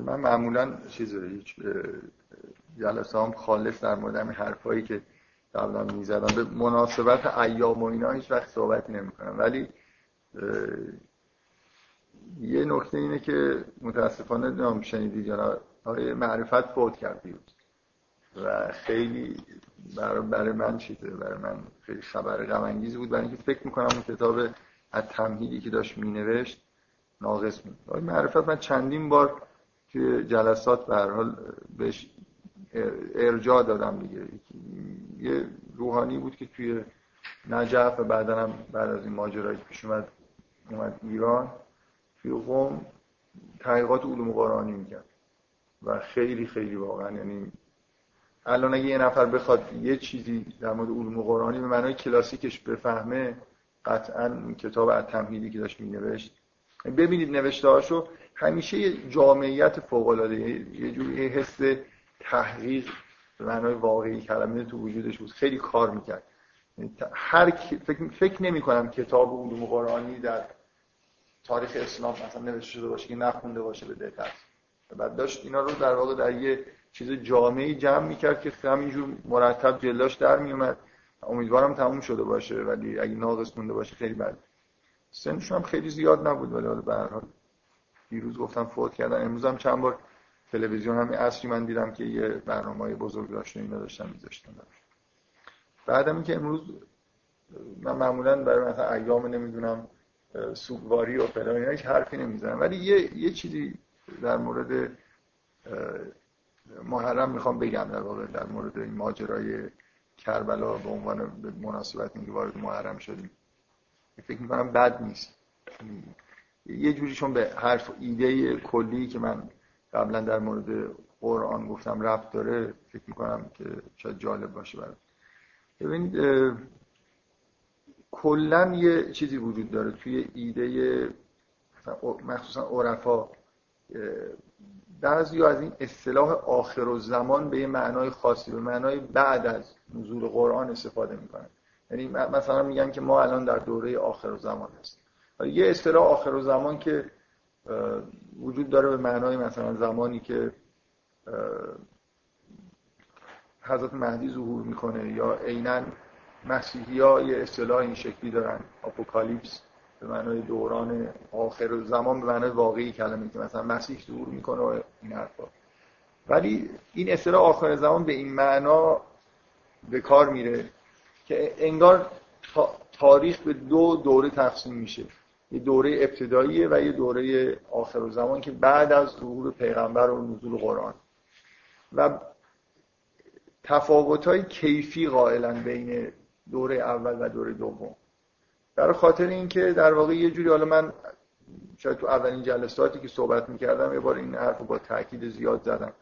من معمولا چیز هیچ جلسه هم خالص در مورد همین حرفایی که قبلا می‌زدم. به مناسبت ایام و اینا هیچ وقت صحبت نمی کنم ولی یه نکته اینه که متاسفانه نام شنیدید یا آقای معرفت فوت کرد و خیلی برای, برای من چیزه برای من خیلی خبر غم بود. برای اینکه فکر می‌کنم اون کتاب از تمهیدی که داشت مینوشت ناقص بود. معرفت من چندین بار توی جلسات به هر حال بهش ارجاع دادم دیگه. یه روحانی بود که توی نجف و بعدا هم بعد از این ماجرایی پیش اومد اومد ایران توی قوم تحقیقات علوم قرآنی می‌کرد و خیلی خیلی واقعا یعنی الان اگه یه نفر بخواد یه چیزی در مورد علوم قرآنی به معنای کلاسیکش بفهمه قطعا کتاب از تمهیدی که داشت مینوشت ببینید نوشته هاشو همیشه یه جامعیت فوق العاده یه جوری حس تحقیق به معنای واقعی کلمه تو وجودش بود. خیلی کار می‌کرد. هر فکر, فکر نمی کنم کتاب علوم قرآنی در تاریخ اسلام مثلا نوشته شده باشه که نخونده باشه به دقت. بعد داشت اینا رو در واقع در یه چیز جامعی جمع می‌کرد که همینجور مرتب جلاش در میومد امیدوارم تموم شده باشه ولی اگه ناقص مونده باشه خیلی بد. سنشون هم خیلی زیاد نبود ولی به هر حال دیروز گفتم فوت کردن امروز هم چند بار تلویزیون همین اصلی من دیدم که یه برنامه بزرگ داشت اینا داشتن میذاشتن. بعدم اینکه امروز من معمولا برای مثلا ایام نمی‌دونم سوگواری و فلان اینا هیچ حرفی نمی‌زنم. ولی یه یه چیزی در مورد محرم می‌خوام بگم در واقع در مورد این ماجرای کربلا به عنوان مناسبت اینکه وارد محرم شدیم. فکر می‌کنم بد نیست. یه جوری چون به حرف ایده کلی که من قبلا در مورد قرآن گفتم رفت داره فکر می‌کنم که شاید جالب باشه برای ببینید کلا یه چیزی وجود داره توی ایده مخصوصا عرفا. بعضی از این اصطلاح آخر و زمان به یه معنای خاصی به معنای بعد از نزول قرآن استفاده می‌کنن. یعنی مثلا میگن که ما الان در دوره آخر و زمان هستیم. یه اصطلاح آخر و زمان که وجود داره به معنای مثلا زمانی که حضرت مهدی ظهور می‌کنه یا عینا مسیحی ها یه اصطلاح این شکلی دارن اپوکالیپس به معنای دوران آخر زمان به معنای واقعی کلمه که مثلا مسیح ظهور می‌کنه و این حرفا. ولی این اصطلاح آخر زمان به این معنا به کار میره که انگار تاریخ به دو دوره تقسیم میشه. یه دوره ابتداییه و یه دوره آخر زمان که بعد از ظهور پیغمبر و نزول قرآن. و تفاوت های کیفی قائلا بین دوره اول و دوره دوم. برای خاطر اینکه در واقع یه جوری حالا من شاید تو اولین جلساتی که صحبت می‌کردم یه بار این حرف با تاکید زیاد زدم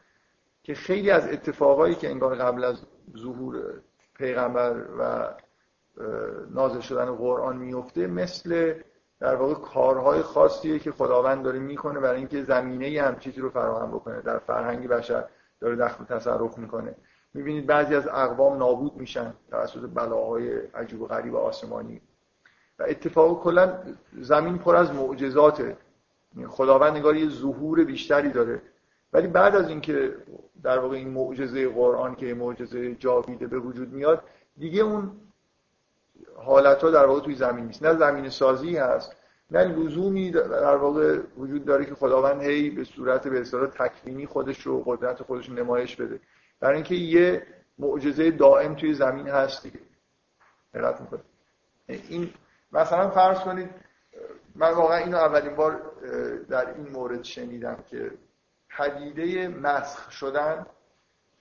که خیلی از اتفاقایی که انگار قبل از ظهور پیغمبر و نازل شدن قرآن میفته مثل در واقع کارهای خاصیه که خداوند داره می‌کنه برای اینکه زمینه هم چیزی رو فراهم بکنه. در فرهنگ بشر داره دخل تصرف می‌کنه. می‌بینید بعضی از اقوام نابود میشن توسط بلاهای عجیب و غریب آسمانی. و اتفاق کلا زمین پر از معجزاته. خداوند نگار یه ظهور بیشتری داره. ولی بعد از اینکه در واقع این معجزه قرآن که معجزه جاویده به وجود میاد دیگه اون حالت ها در واقع توی زمین نیست. نه زمین سازی هست نه لزومی در واقع وجود داره که خداوند هی به صورت به اصطلاح تکوینی خودش رو قدرت خودش نمایش بده. برای اینکه یه معجزه دائم توی زمین هست دیگه. این مثلا فرض کنید من واقعا اینو اولین بار در این مورد شنیدم که پدیده مسخ شدن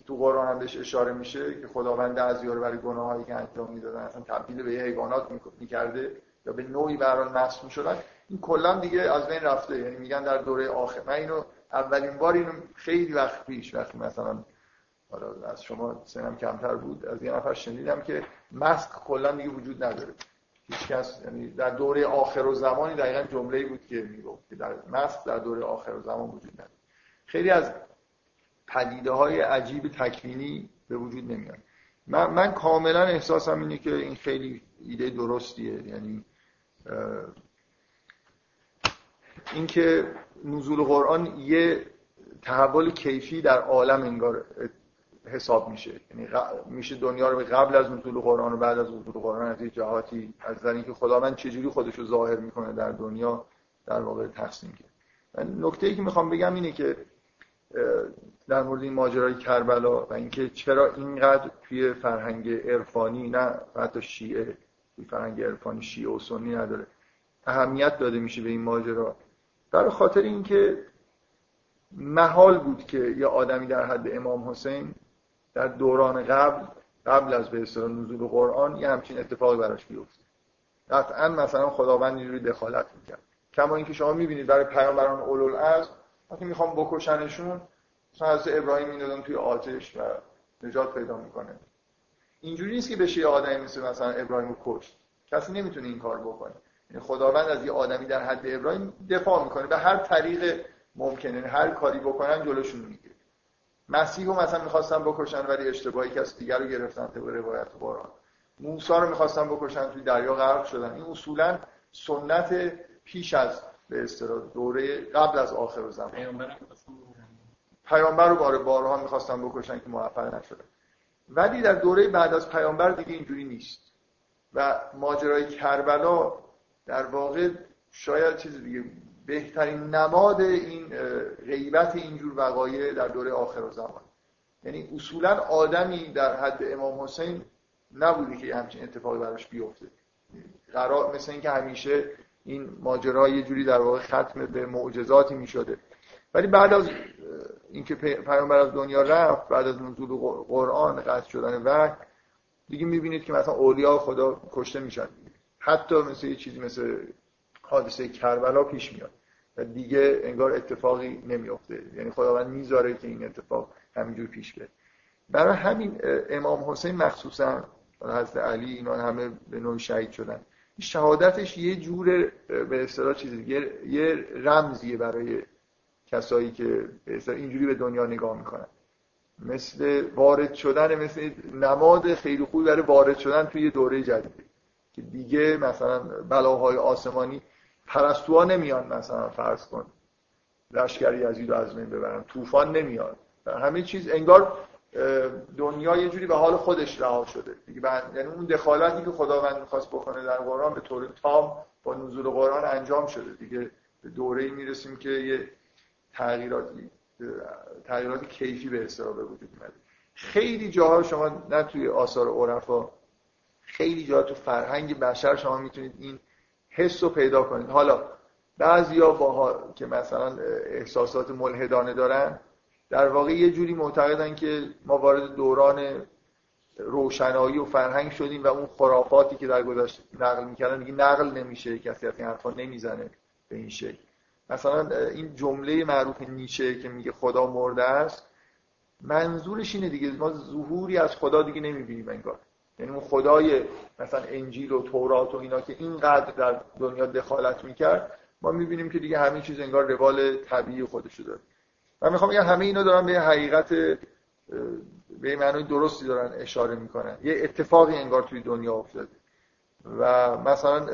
تو قرآن هم بهش اشاره میشه که خداوند از رو برای گناهایی که انجام می‌دادن اصلا تبدیل به حیوانات می‌کرده یا به نوعی برای مسخ می‌شدن. این کلا دیگه از بین رفته. یعنی میگن در دوره آخر. من اینو اولین بار اینو خیلی وقت پیش وقتی مثلا حالا از شما سنم کمتر بود از یه نفر شنیدم که مسخ کلا دیگه وجود نداره. هیچ کس یعنی در دوره آخر و زمانی دقیقا جمله‌ای بود که می‌گفت که در مسخ در دوره آخر و زمان وجود نداره. خیلی از پدیده های عجیب تکوینی به وجود نمیاد. من, من کاملا احساسم اینه که این خیلی ایده درستیه. یعنی اینکه نزول قرآن یه تحول کیفی در عالم انگار حساب میشه. یعنی میشه دنیا رو قبل از نزول قرآن و بعد از نزول قرآن از یک جهاتی از در اینکه خداوند چجوری خودش رو ظاهر می‌کنه در دنیا در واقع تقسیم کرد. نکته ای که می‌خوام بگم اینه که در مورد این ماجرای کربلا و اینکه چرا اینقدر توی فرهنگ عرفانی نه حتی شیعه توی فرهنگ عرفانی شیعه و سنی نداره. اهمیت داده میشه به این ماجرا. برای خاطر اینکه محال بود که یه آدمی در حد امام حسین در دوران قبل قبل از به اصطلاح نزول قرآن یه همچین اتفاقی براش بیفته. قطعا مثلا خداوند اینجوری دخالت می‌کرد. کما اینکه شما می‌بینید برای پیامبران اولوالعزم وقتی می‌خوام بکشنشون مثلا از ابراهیم میندازن توی آتش و نجات پیدا می‌کنه. اینجوری نیست که بشه یه آدمی مثل مثلا ابراهیم کشت. کسی نمی‌تونه این کار بکنه. یعنی خداوند از یه آدمی در حد ابراهیم دفاع می‌کنه. به هر طریق ممکنه یعنی هر کاری بکنن جلوشون می‌گیره. مسیح رو مثلا می‌خواستن بکشن ولی اشتباهی کس دیگر رو گرفتن به روایت قرآن. موسی رو می‌خواستن بکشن توی دریا غرق شدن. این اصولا سنت پیش از به اصطلاح دوره قبل از آخر زمان. پیامبر رو بار بارها می‌خواستن بکشن که موفق نشدن ولی در دوره بعد از پیامبر دیگه اینجوری نیست. و ماجرای کربلا در واقع شاید چیز دیگه بهترین نماد این غیبت اینجور وقایع در دوره آخر زمان. یعنی اصولا آدمی در حد امام حسین نبودی که همچین اتفاقی براش بیفته. قرار مثل اینکه همیشه این ماجرا یه جوری در واقع ختم به معجزاتی می شده ولی بعد از اینکه پیامبر از دنیا رفت بعد از نزول قرآن قطع شدن وحی دیگه می‌بینید که مثلا اولیاء خدا کشته میشن. حتی مثل یه چیزی مثل حادثه کربلا پیش میاد. و دیگه انگار اتفاقی نمیافته. یعنی خداوند می‌ذاره که این اتفاق همینجور پیش بره برای همین امام حسین مخصوصا حضرت علی اینا همه به نوعی شهید شدن. شهادتش یه جور به اصطلاح چیزی یه،, یه رمزیه برای کسایی که به اینجوری به دنیا نگاه می‌کنن. مثل وارد شدن مثل نماد خیلی خوبی برای وارد شدن توی دوره جدید. که دیگه مثلا بلاهای آسمانی پرستوها نمیان مثلا فرض کن. لشکری یزید رو از بین ببرن. طوفان نمیاد همه چیز انگار دنیا یه جوری به حال خودش رها شده. دیگه یعنی اون دخالتی که خداوند می‌خواست بکنه در قرآن به طور تام با نزول قرآن انجام شده. دیگه به دوره می‌رسیم که یه تغییراتی تغییرات کیفی به اصطلاح به وجود اومده خیلی جاها شما نه توی آثار عرفا خیلی جاها تو فرهنگ بشر شما می‌تونید این حس رو پیدا کنید. حالا بعضیا با که مثلا احساسات ملحدانه دارن در واقع یه جوری معتقدن که ما وارد دوران روشنایی و فرهنگ شدیم و اون خرافاتی که در گذشته نقل می‌کردن دیگه نقل نمیشه کسی از این حرفا نمی‌زنه به این شکل. مثلا این جمله معروف نیچه که میگه خدا مرده است منظورش اینه دیگه ما ظهوری از خدا دیگه نمی‌بینیم انگار. یعنی اون خدای مثلا انجیل و تورات و اینا که اینقدر در دنیا دخالت می‌کرد ما می‌بینیم که دیگه همه چیز انگار روال طبیعی خودشو داره. من می‌خوام بگم همه اینا دارن به حقیقت به معنی درستی دارن اشاره می‌کنن. یه اتفاقی انگار توی دنیا افتاده. و مثلا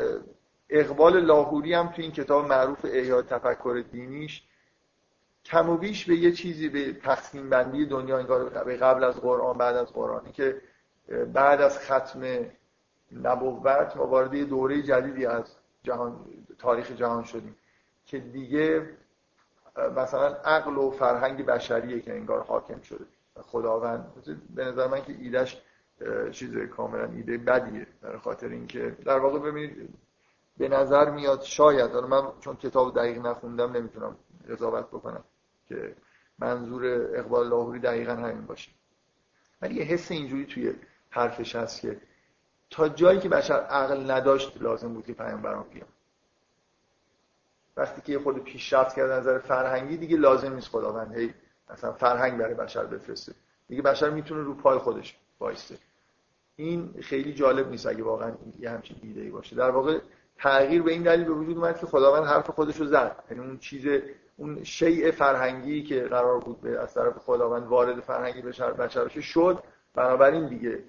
اقبال لاهوری هم توی این کتاب معروف احیاء تفکر دینیش کم و بیش به یه چیزی به تقسیم بندی دنیا انگار به قبل از قرآن بعد از قرآنی که بعد از ختم نبوت ما وارد دوره جدیدی از جهان تاریخ جهان شدیم که دیگه مثلا عقل و فرهنگ بشریه که انگار حاکم شده. خداوند به نظر من که ایدهش چیز کاملا ایده بدیه. در خاطر اینکه در واقع ببینید به نظر میاد شاید من چون کتاب دقیق نخوندم نمی‌تونم قضاوت بکنم که منظور اقبال لاهوری دقیقا همین باشه. ولی یه حس اینجوری توی حرفش هست که تا جایی که بشر عقل نداشت لازم بود که پیامبران بیان. وقتی که خود پیشرفت کرد نظر فرهنگی دیگه لازم نیست خداوند هی مثلا فرهنگ برای بشر بفرسته. دیگه بشر می‌تونه رو پای خودش وایسته. این خیلی جالب نیست اگه واقعا یه همچین ایده ای باشه. در واقع تغییر به این دلیل به وجود اومد که خداوند حرف خودش رو زد. یعنی اون چیز اون شیء فرهنگی که قرار بود به از طرف خداوند وارد فرهنگی بشر بشر شد. بنابراین دیگه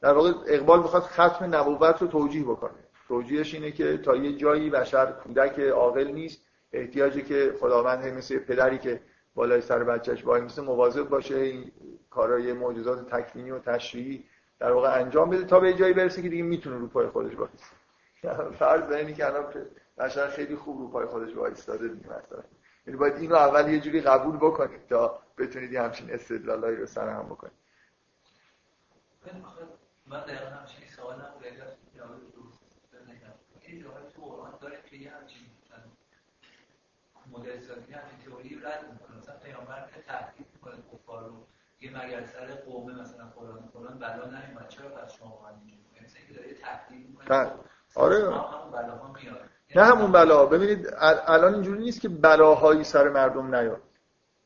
در واقع اقبال می‌خواد ختم نبوت رو توجیه بکنه. توجیهش اینه که تا یه جایی بشر کودک عاقل نیست احتیاجی که خداوند مثل پدری که بالای سر بچهش وای میسه مواظب باشه این کارهای معجزات تکوینی و تشریعی در واقع انجام بده تا به جایی برسه که دیگه می‌تونه رو پای خودش وایسه. فرض اینی که الان بشر خیلی خوب رو پای خودش وایستاده دیگه مثلا. یعنی باید اینو اول یه جوری قبول بکنید تا بتونید یه همچین استدلالایی رو سر هم بکنید. من همچین سوالم این تو قرآن داره که یه همچین مدل سازی همچین تئوری رد می‌کنه. مثلا پیامبر که تهدید می‌کنه کفار رو یه مگر سر قومه مثلا قرآن قرآن بلا نمیاد چرا پس شما که داره تهدید می‌کنه. آره. بلاها میاد. نه همون بلا ببینید الان اینجوری نیست که بلاهایی سر مردم نیاد.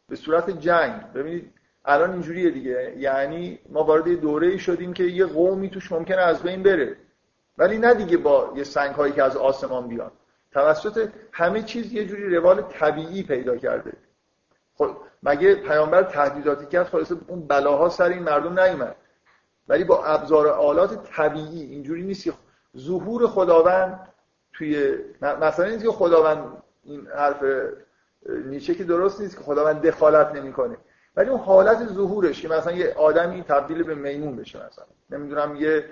به صورت جنگ. ببینید الان اینجوریه دیگه. یعنی ما وارد یه دوره شدیم که یه قومی توش ممکنه از بین بره. ولی نه دیگه با یه سنگ هایی که از آسمان بیان. توسط همه چیز یه جوری روال طبیعی پیدا کرده. خب مگه پیامبر تهدیداتی کرد؟ خلاصه اون بلاها سر این مردم نیومد. ولی با ابزار آلات طبیعی اینجوری نیست ظهور خداوند توی مثلا اینکه که خداوند این حرف نیچه که درست نیست که خداوند دخالت نمی‌کنه. ولی اون حالت ظهورش که مثلا یه آدمی تبدیل به میمون بشه مثلا. نمی‌دونم یه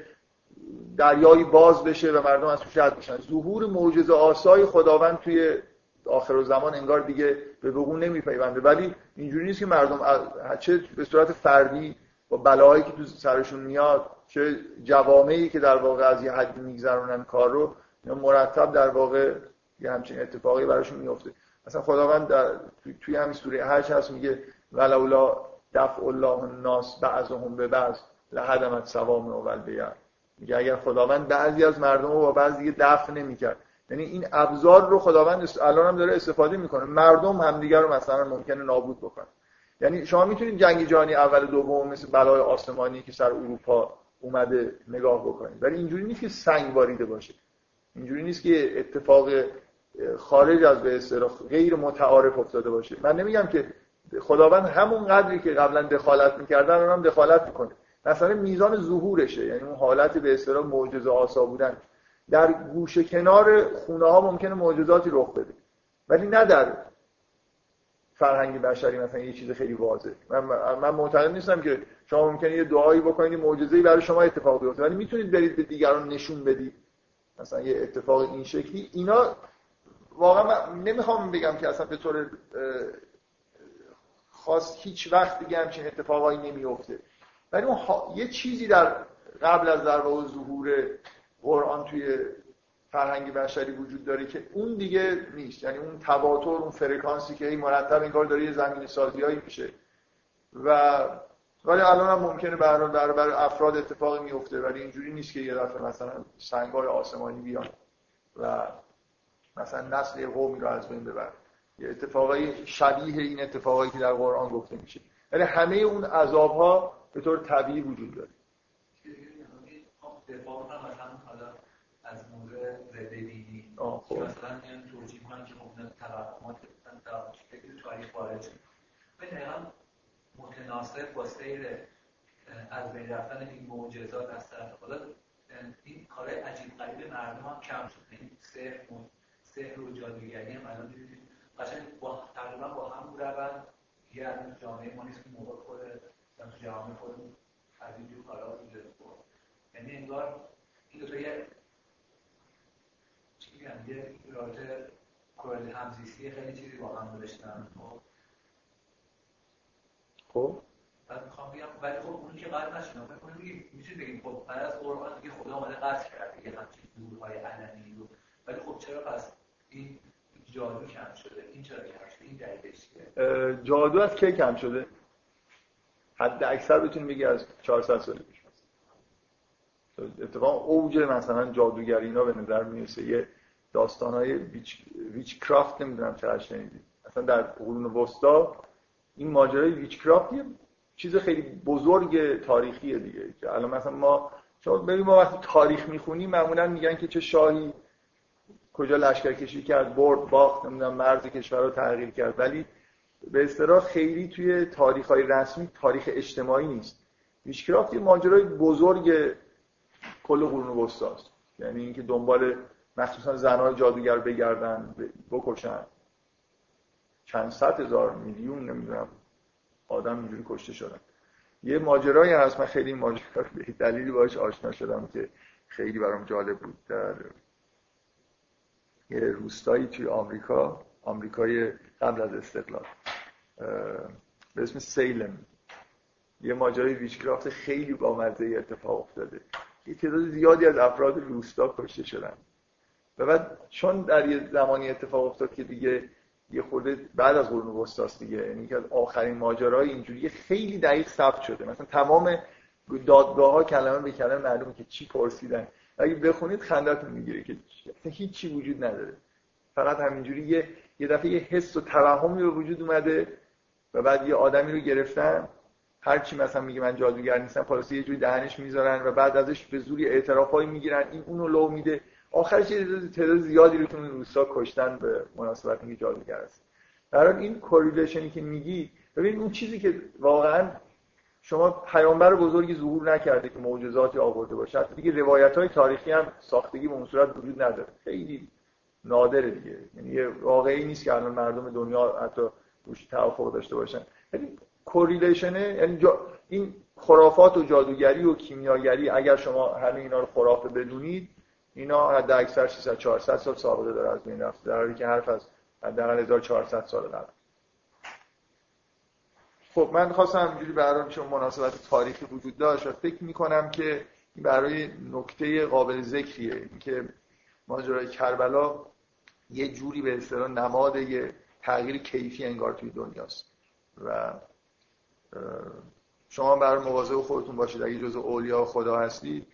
دریایی باز بشه و مردم از توش رد بشن. ظهور معجزه آسای خداوند توی آخر زمان انگار دیگه به وقوع نمیپیونده. ولی اینجوری نیست که مردم چه به صورت فردی با بلاهایی که تو سرشون میاد چه جوامعی که در واقع از یه حدی میگذرونن کار رو مرتب در واقع یه همچین اتفاقی براشون میفته مثلا خداوند در توی همین سوره هشت هست میگه ولولا دفع الله الناس بعضهم به بعض لهدمت سوام و بیر میگه اگر خداوند بعضی از مردم رو با بعضی دفع نمی‌کرد. یعنی این ابزار رو خداوند الان هم داره استفاده می‌کنه. مردم همدیگر رو مثلا ممکنه نابود بکنن. یعنی شما می‌تونید جنگ جهانی اول دوم مثل بلای آسمانی که سر اروپا اومده نگاه بکنید. ولی اینجوری نیست که سنگ باریده باشه. اینجوری نیست که اتفاق خارج از به اصطلاح غیر متعارف افتاده باشه. من نمیگم که خداوند همون قدری که قبلا دخالت می‌کردن هم دخالت می‌کنه. مثلا میزان ظهورشه یعنی اون حالت به اصطلاح معجزه آسا بودن. در گوشه کنار خونه ها ممکنه معجزاتی رخ بده ولی نه در فرهنگ بشری مثلا یه چیز خیلی واضح من, من معتقد نیستم که شما ممکنه یه دعایی بکنید معجزه‌ای برای شما اتفاق بیفته ولی می‌تونید برید به دیگران نشون بدید. مثلا یه اتفاق این شکلی. اینا واقعا من نمی‌خوام بگم که اصلا به طور خاص هیچ وقت دیگه همچین اتفاقایی نمیفته ولی اون یه چیزی در قبل از در واقع ظهور قرآن توی فرهنگ بشری وجود داره که اون دیگه نیست. یعنی اون تواتر اون فرکانسی که این مرتب این کار داره یه زمین سازیایی میشه. و ولی الان هم ممکنه برای بر بر افراد اتفاقی میفته ولی اینجوری نیست که یه دفعه مثلا سنگای آسمانی بیان و مثلا نسل قومی رو از بین ببر یه اتفاقای شبیه این اتفاقایی که در قرآن گفته میشه. ولی همه اون عذاب ها به طور طبیعی وجود داره از خب. که تاریخ متناسب با سیر از بین رفتن این معجزات از طرف خدا این کار عجیب غریب مردم کم شد این سحر سحر و جادوگری هم الان دیدید قشنگ با تقریبا با هم روند یه از جامعه ما نیست که خود تو جامعه خود از اینجور کارا وجود یعنی انگار این دو تا یه چی میگن یه رابطه کورل همزیستی خیلی چیزی با هم. داشتن خب؟ خب. بعد می‌خوام بگم ولی خب اون که قطع نشدن فکر کنم میشه بگیم خب بعد از قرآن دیگه خدا اومده قطع کرد دیگه همچین ظهورهای علنی رو. ولی خب چرا پس این جادو کم شده؟ این چرا کم شده؟ این دلیلش چیه؟ جادو از کی کم شده؟ حد اکثر بتونی بگی از 400 سال پیش اتفاقا اوج مثلا جادوگری اینا به نظر می‌رسه. یه داستانهای ویچ, ویچ کرافت نمی‌دونم چه شنیدید مثلا در قرون وسطا این ماجرای ویچکرافت یه چیز خیلی بزرگ تاریخیه دیگه. که الان مثلا ما شما ببین ما وقتی تاریخ می‌خونیم معمولا میگن که چه شاهی کجا لشکر کشی کرد برد باخت نمی‌دونم مرز کشور رو تغییر کرد. ولی به اصطلاح خیلی توی تاریخ های رسمی تاریخ اجتماعی نیست. ویچکرافت یه ماجرای بزرگ کل قرون وسطاست یعنی اینکه دنبال مخصوصا زنهای جادوگر بگردن بکشن. چند صد هزار میلیون نمی‌دونم آدم اینجوری کشته شدن. یه ماجرایی هست من خیلی ماجرا دلیلی باش آشنا شدم که خیلی برام جالب بود. در یه روستایی توی آمریکا آمریکای قبل از استقلال. به اسم سیلم. یه ماجرای ویچکرافت خیلی بامزه اتفاق افتاده. یه تعداد زیادی از افراد روستا کشته شدن. و بعد چون در یه زمانی اتفاق افتاد که دیگه یه خورده بعد از قرون وسطاست دیگه یعنی که از آخرین ماجرای اینجوری خیلی دقیق ثبت شده. مثلا تمام دادگاه ها کلمه به کلمه معلومه که چی پرسیدن. اگه بخونید خندتون می‌گیره که هیچی وجود نداره. فقط همینجوری یه یه دفعه یه حس و توهمی به وجود اومده و بعد یه آدمی رو گرفتن. هر چی مثلا میگه من جادوگر نیستم پلاسی یه جوری دهنش می‌ذارن و بعد ازش به زوری اعترافایی می‌گیرن. این اونو لو میده. آخرش تعداد زیادی رو تو روستا کشتن به مناسبت اینکه جادوگر است در این کوریلیشنی که میگی ببین اون چیزی که واقعا شما پیامبر بزرگی ظهور نکرده که معجزاتی آورده باشه. دیگه روایت های تاریخی هم ساختگی به اون صورت وجود نداره. خیلی نادره دیگه. یعنی یه واقعی نیست که الان مردم دنیا حتی روش توافق داشته باشن. یعنی کوریلیشنه یعنی این خرافات و جادوگری و کیمیاگری اگر شما همه اینا رو خرافه بدونید اینا حد اکثر 300 400 سال سابقه داره از بین رفته در حالی که حرف از حداقل 1400 سال قبل. خب من خواستم اینجوری برای چون مناسبت تاریخی وجود داشت فکر می‌کنم که برای نکته قابل ذکریه. که ماجرای کربلا یه جوری به اصطلاح نماد یه تغییر کیفی انگار توی دنیاست. و شما برای مواظب خودتون باشید. اگه جز اولیا خدا هستید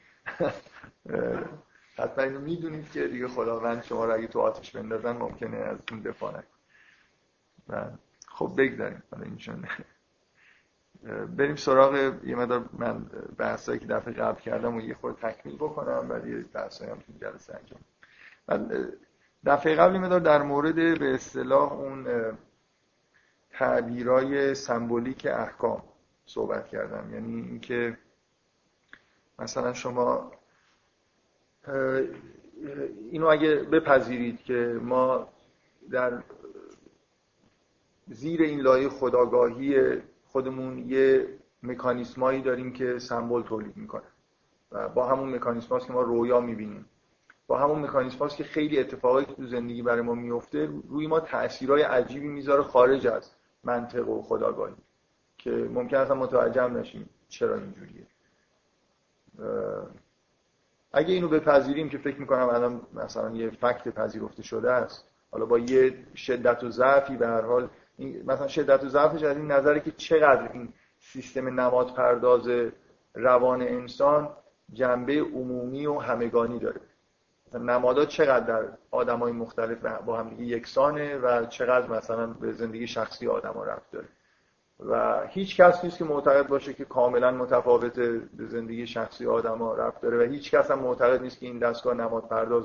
حتما اینو می‌دونید که دیگه خداوند شما رو اگه تو آتش بندازن ممکنه از اون دفاع خب بگذاریم. حالا بریم سراغ یه مدار من بحثایی که دفعه قبل کردم و یه خود تکمیل بکنم ولی بحثایی هم تو جلسه انجام دفعه قبل مدار در مورد به اصطلاح اون تعبیرای سمبولیک احکام صحبت کردم. یعنی اینکه مثلا شما اینو اگه بپذیرید که ما در زیر این لایه خداگاهی خودمون یه مکانیسمایی داریم که سمبل تولید می‌کنه و با همون مکانیسم که ما رویا می‌بینیم. با همون مکانیسم که خیلی اتفاقایی که تو زندگی برای ما میفته روی ما تاثیرهای عجیبی می‌ذاره خارج از منطق و خداگاهی که ممکن اصلا متوجه نشیم چرا اینجوریه. اگه اینو بپذیریم که فکر می‌کنم الان مثلا یه فکت پذیرفته شده است حالا با یه شدت و ضعفی به هر حال مثلا شدت و ضعفش از این نظره که چقدر این سیستم نماد پرداز روان انسان جنبه عمومی و همگانی داره. نمادها چقدر در آدمای مختلف با هم یکسانه و چقدر مثلا به زندگی شخصی آدما ربط داره. و هیچ کس نیست که معتقد باشه که کاملا متفاوت به زندگی شخصی آدما ربط داره و هیچ کس هم معتقد نیست که این دستگاه نماد پرداز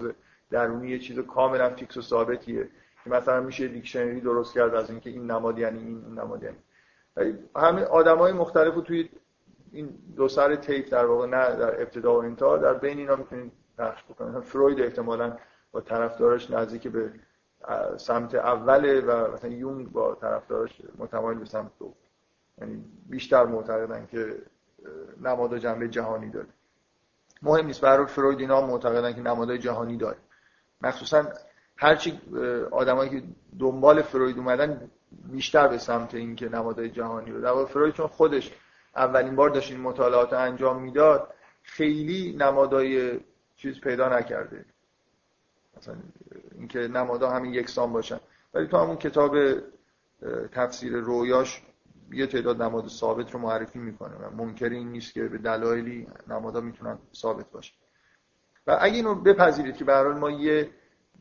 درونی یه چیز کاملا fix و ثابتیه. که مثلا میشه dictionary درست کرد از اینکه این نماد یعنی این نماد یعنی. همه آدمای مختلف توی این دو سر تیپ در واقع نه در ابتدا و انتها در بین اینا می‌تونید پخش بکنید فروید احتمالاً با طرفدارش نزدیک به سمت اوله و مثلا یونگ با طرفدارش متمایل به سمت دو. یعنی بیشتر معتقدن که نماد جنبه جهانی داره. مهم نیست. برای فروید اینا معتقدن که نمادهای جهانی داره. مخصوصا هرچی آدمایی که دنبال فروید اومدن بیشتر به سمت اینکه نمادهای جهانی رو. در فروید چون خودش اولین بار داشت این مطالعات انجام می‌داد خیلی نمادهای چیز پیدا نکرده. مثلا اینکه نمادها همین یکسان باشن. ولی تو همون کتاب تفسیر رویاش یه تعداد نماد ثابت رو معرفی می‌کنه و منکر این نیست که به دلایلی نمادها می‌تونن ثابت باشه و اگه اینو بپذیرید که به ما یه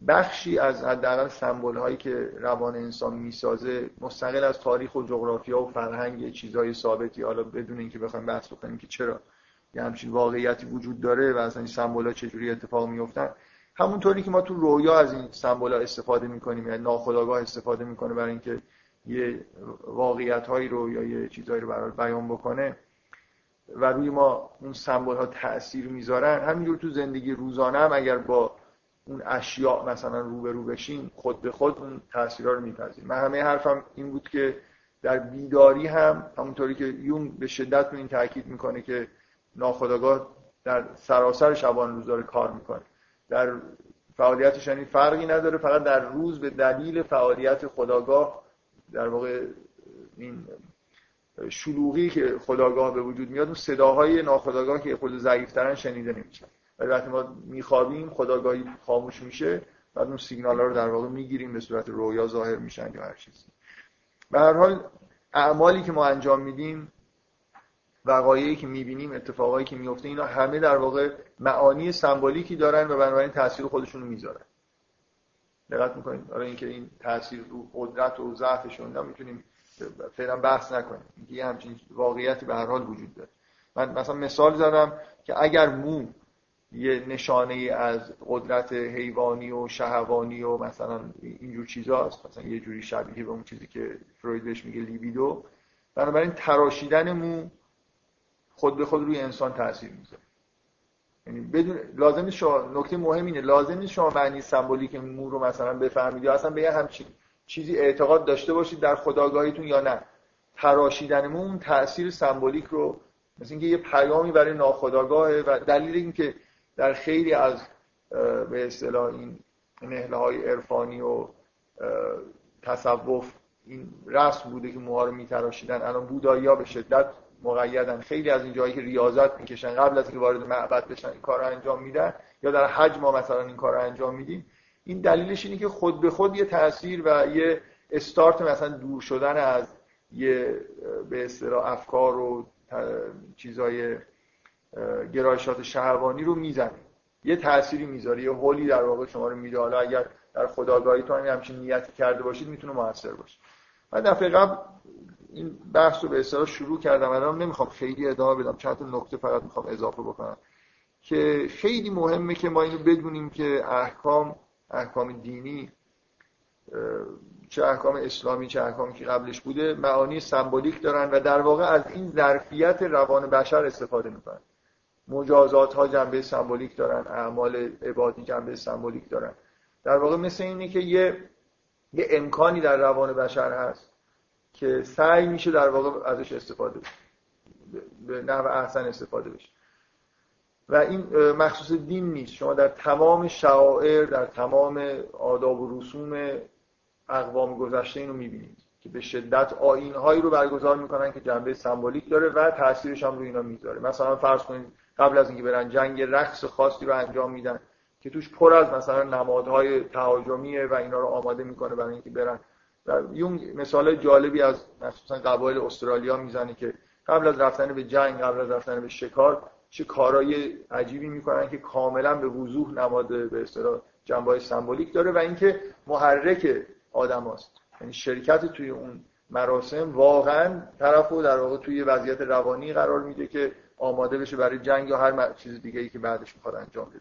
بخشی از حداقل سمبل هایی که روان انسان می‌سازه مستقل از تاریخ و جغرافیا و فرهنگ چیزهای ثابتی حالا بدون اینکه بخوایم بحث بکنیم که چرا. یه همچین واقعیتی وجود داره و اصلا این سمبل ها چجوری اتفاق میفتن همونطوری که ما تو رویا از این سمبل ها استفاده می‌کنیم یعنی ناخودآگاه استفاده می‌کنه برای اینکه یه واقعیت هایی رو یا یه چیزهایی رو برای بیان بکنه و روی ما اون سمبل ها تاثیر می‌ذارن. همینجور تو زندگی روزانه هم اگر با اون اشیاء مثلا رو به بشیم خود به خود اون تاثیرها رو میپذیریم. من همه حرفم این بود که در بیداری هم همونطوری که یون به شدت این تاکید می‌کنه که ناخداگاه در سراسر شبان روز داره کار می‌کنه. در فعالیتش یعنی فرقی نداره فقط در روز به دلیل فعالیت خداگاه در واقع این شلوغی که خداگاه به وجود میاد اون صداهای ناخداگاه که خود ضعیفترن شنیده نمیشن ولی وقتی ما میخوابیم خداگاهی خاموش میشه بعد اون سیگنال ها رو در واقع می‌گیریم به صورت رویا ظاهر میشن یا هر چیزی. به هر حال اعمالی که ما انجام میدیم وقایعی که می‌بینیم اتفاقایی که میفته اینا همه در واقع معانی سمبولیکی دارن و بنابراین تاثیر خودشون رو می‌ذارن. دقت می‌کنید؟ برای اینکه این تاثیر رو قدرت و ضعفشون می‌تونیم فعلا بحث نکنیم. یه همچین واقعیتی به هر حال وجود داره. من مثلا مثال زدم که اگر مو یه نشانه ای از قدرت حیوانی و شهوانی و مثلا اینجور چیزاست مثلا یه جوری شبیه به اون چیزی که فروید بهش میگه لیبیدو بنابراین تراشیدن مو خود به خود روی انسان تاثیر می‌ذاره. یعنی بدون لازم شما نکته مهم اینه لازم نیست شما معنی سمبولیک مو رو مثلا بفهمید یا اصلا به یه همچین چیزی اعتقاد داشته باشید در خداگاهیتون یا نه. تراشیدن مو اون تاثیر سمبولیک رو مثل اینکه یه پیامی برای ناخداگاهه و دلیل اینکه در خیلی از به اصطلاح این نهله های عرفانی و تصوف این رسم بوده که موها رو میتراشیدن. الان بودایی به شدت مقیدن. خیلی از این جایی که ریاضت می‌کشن قبل از اینکه وارد معبد بشن این کار انجام میدن یا در حج ما مثلا این کار انجام میدیم. این دلیلش اینه که خود به خود یه تاثیر و یه استارت مثلا دور شدن از یه به اصطلاح افکار و چیزای گرایشات شهوانی رو می‌زنه. یه تأثیری می‌ذاره یه هولی در واقع شما رو میده. حالا اگر در خداگاهی تو همچین نیتی کرده باشید می‌تونه موثر باشه. من دفعه قبل این بحث رو به اصطلاح شروع کردم. الان نمی‌خوام خیلی ادامه بدم. چند تا نکته فقط می‌خوام اضافه بکنم. که خیلی مهمه که ما اینو بدونیم که احکام احکام دینی چه احکام اسلامی چه احکامی که قبلش بوده معانی سمبولیک دارن و در واقع از این ظرفیت روان بشر استفاده می‌کنن. مجازات ها جنبه سمبولیک دارن اعمال عبادی جنبه سمبولیک دارن. در واقع مثل اینه که یه یه امکانی در روان بشر هست. که سعی میشه در واقع ازش استفاده بشه. به نحو احسن استفاده بشه. و این مخصوص دین نیست. شما در تمام شعائر در تمام آداب و رسوم اقوام گذشته اینو می‌بینید که به شدت آینهایی رو برگزار می‌کنن که جنبه سمبولیک داره و تاثیرش هم روی اینا می‌ذاره. مثلا فرض کنید قبل از اینکه برن جنگ رقص خاصی رو انجام میدن که توش پر از مثلا نمادهای تهاجمیه و اینا رو آماده می‌کنه برای اینکه برن و یون مثال جالبی از مثلا قبایل استرالیا می‌زنه که قبل از رفتن به جنگ قبل از رفتن به شکار چه کارهای عجیبی می‌کنن که کاملا به وضوح نماد به اصطلاح جنبه سمبولیک داره و اینکه محرک آدم هست. یعنی شرکت توی اون مراسم واقعا طرفو در واقع توی وضعیت روانی قرار میده که آماده بشه برای جنگ یا هر چیز دیگه ای که بعدش می‌خواد انجام بده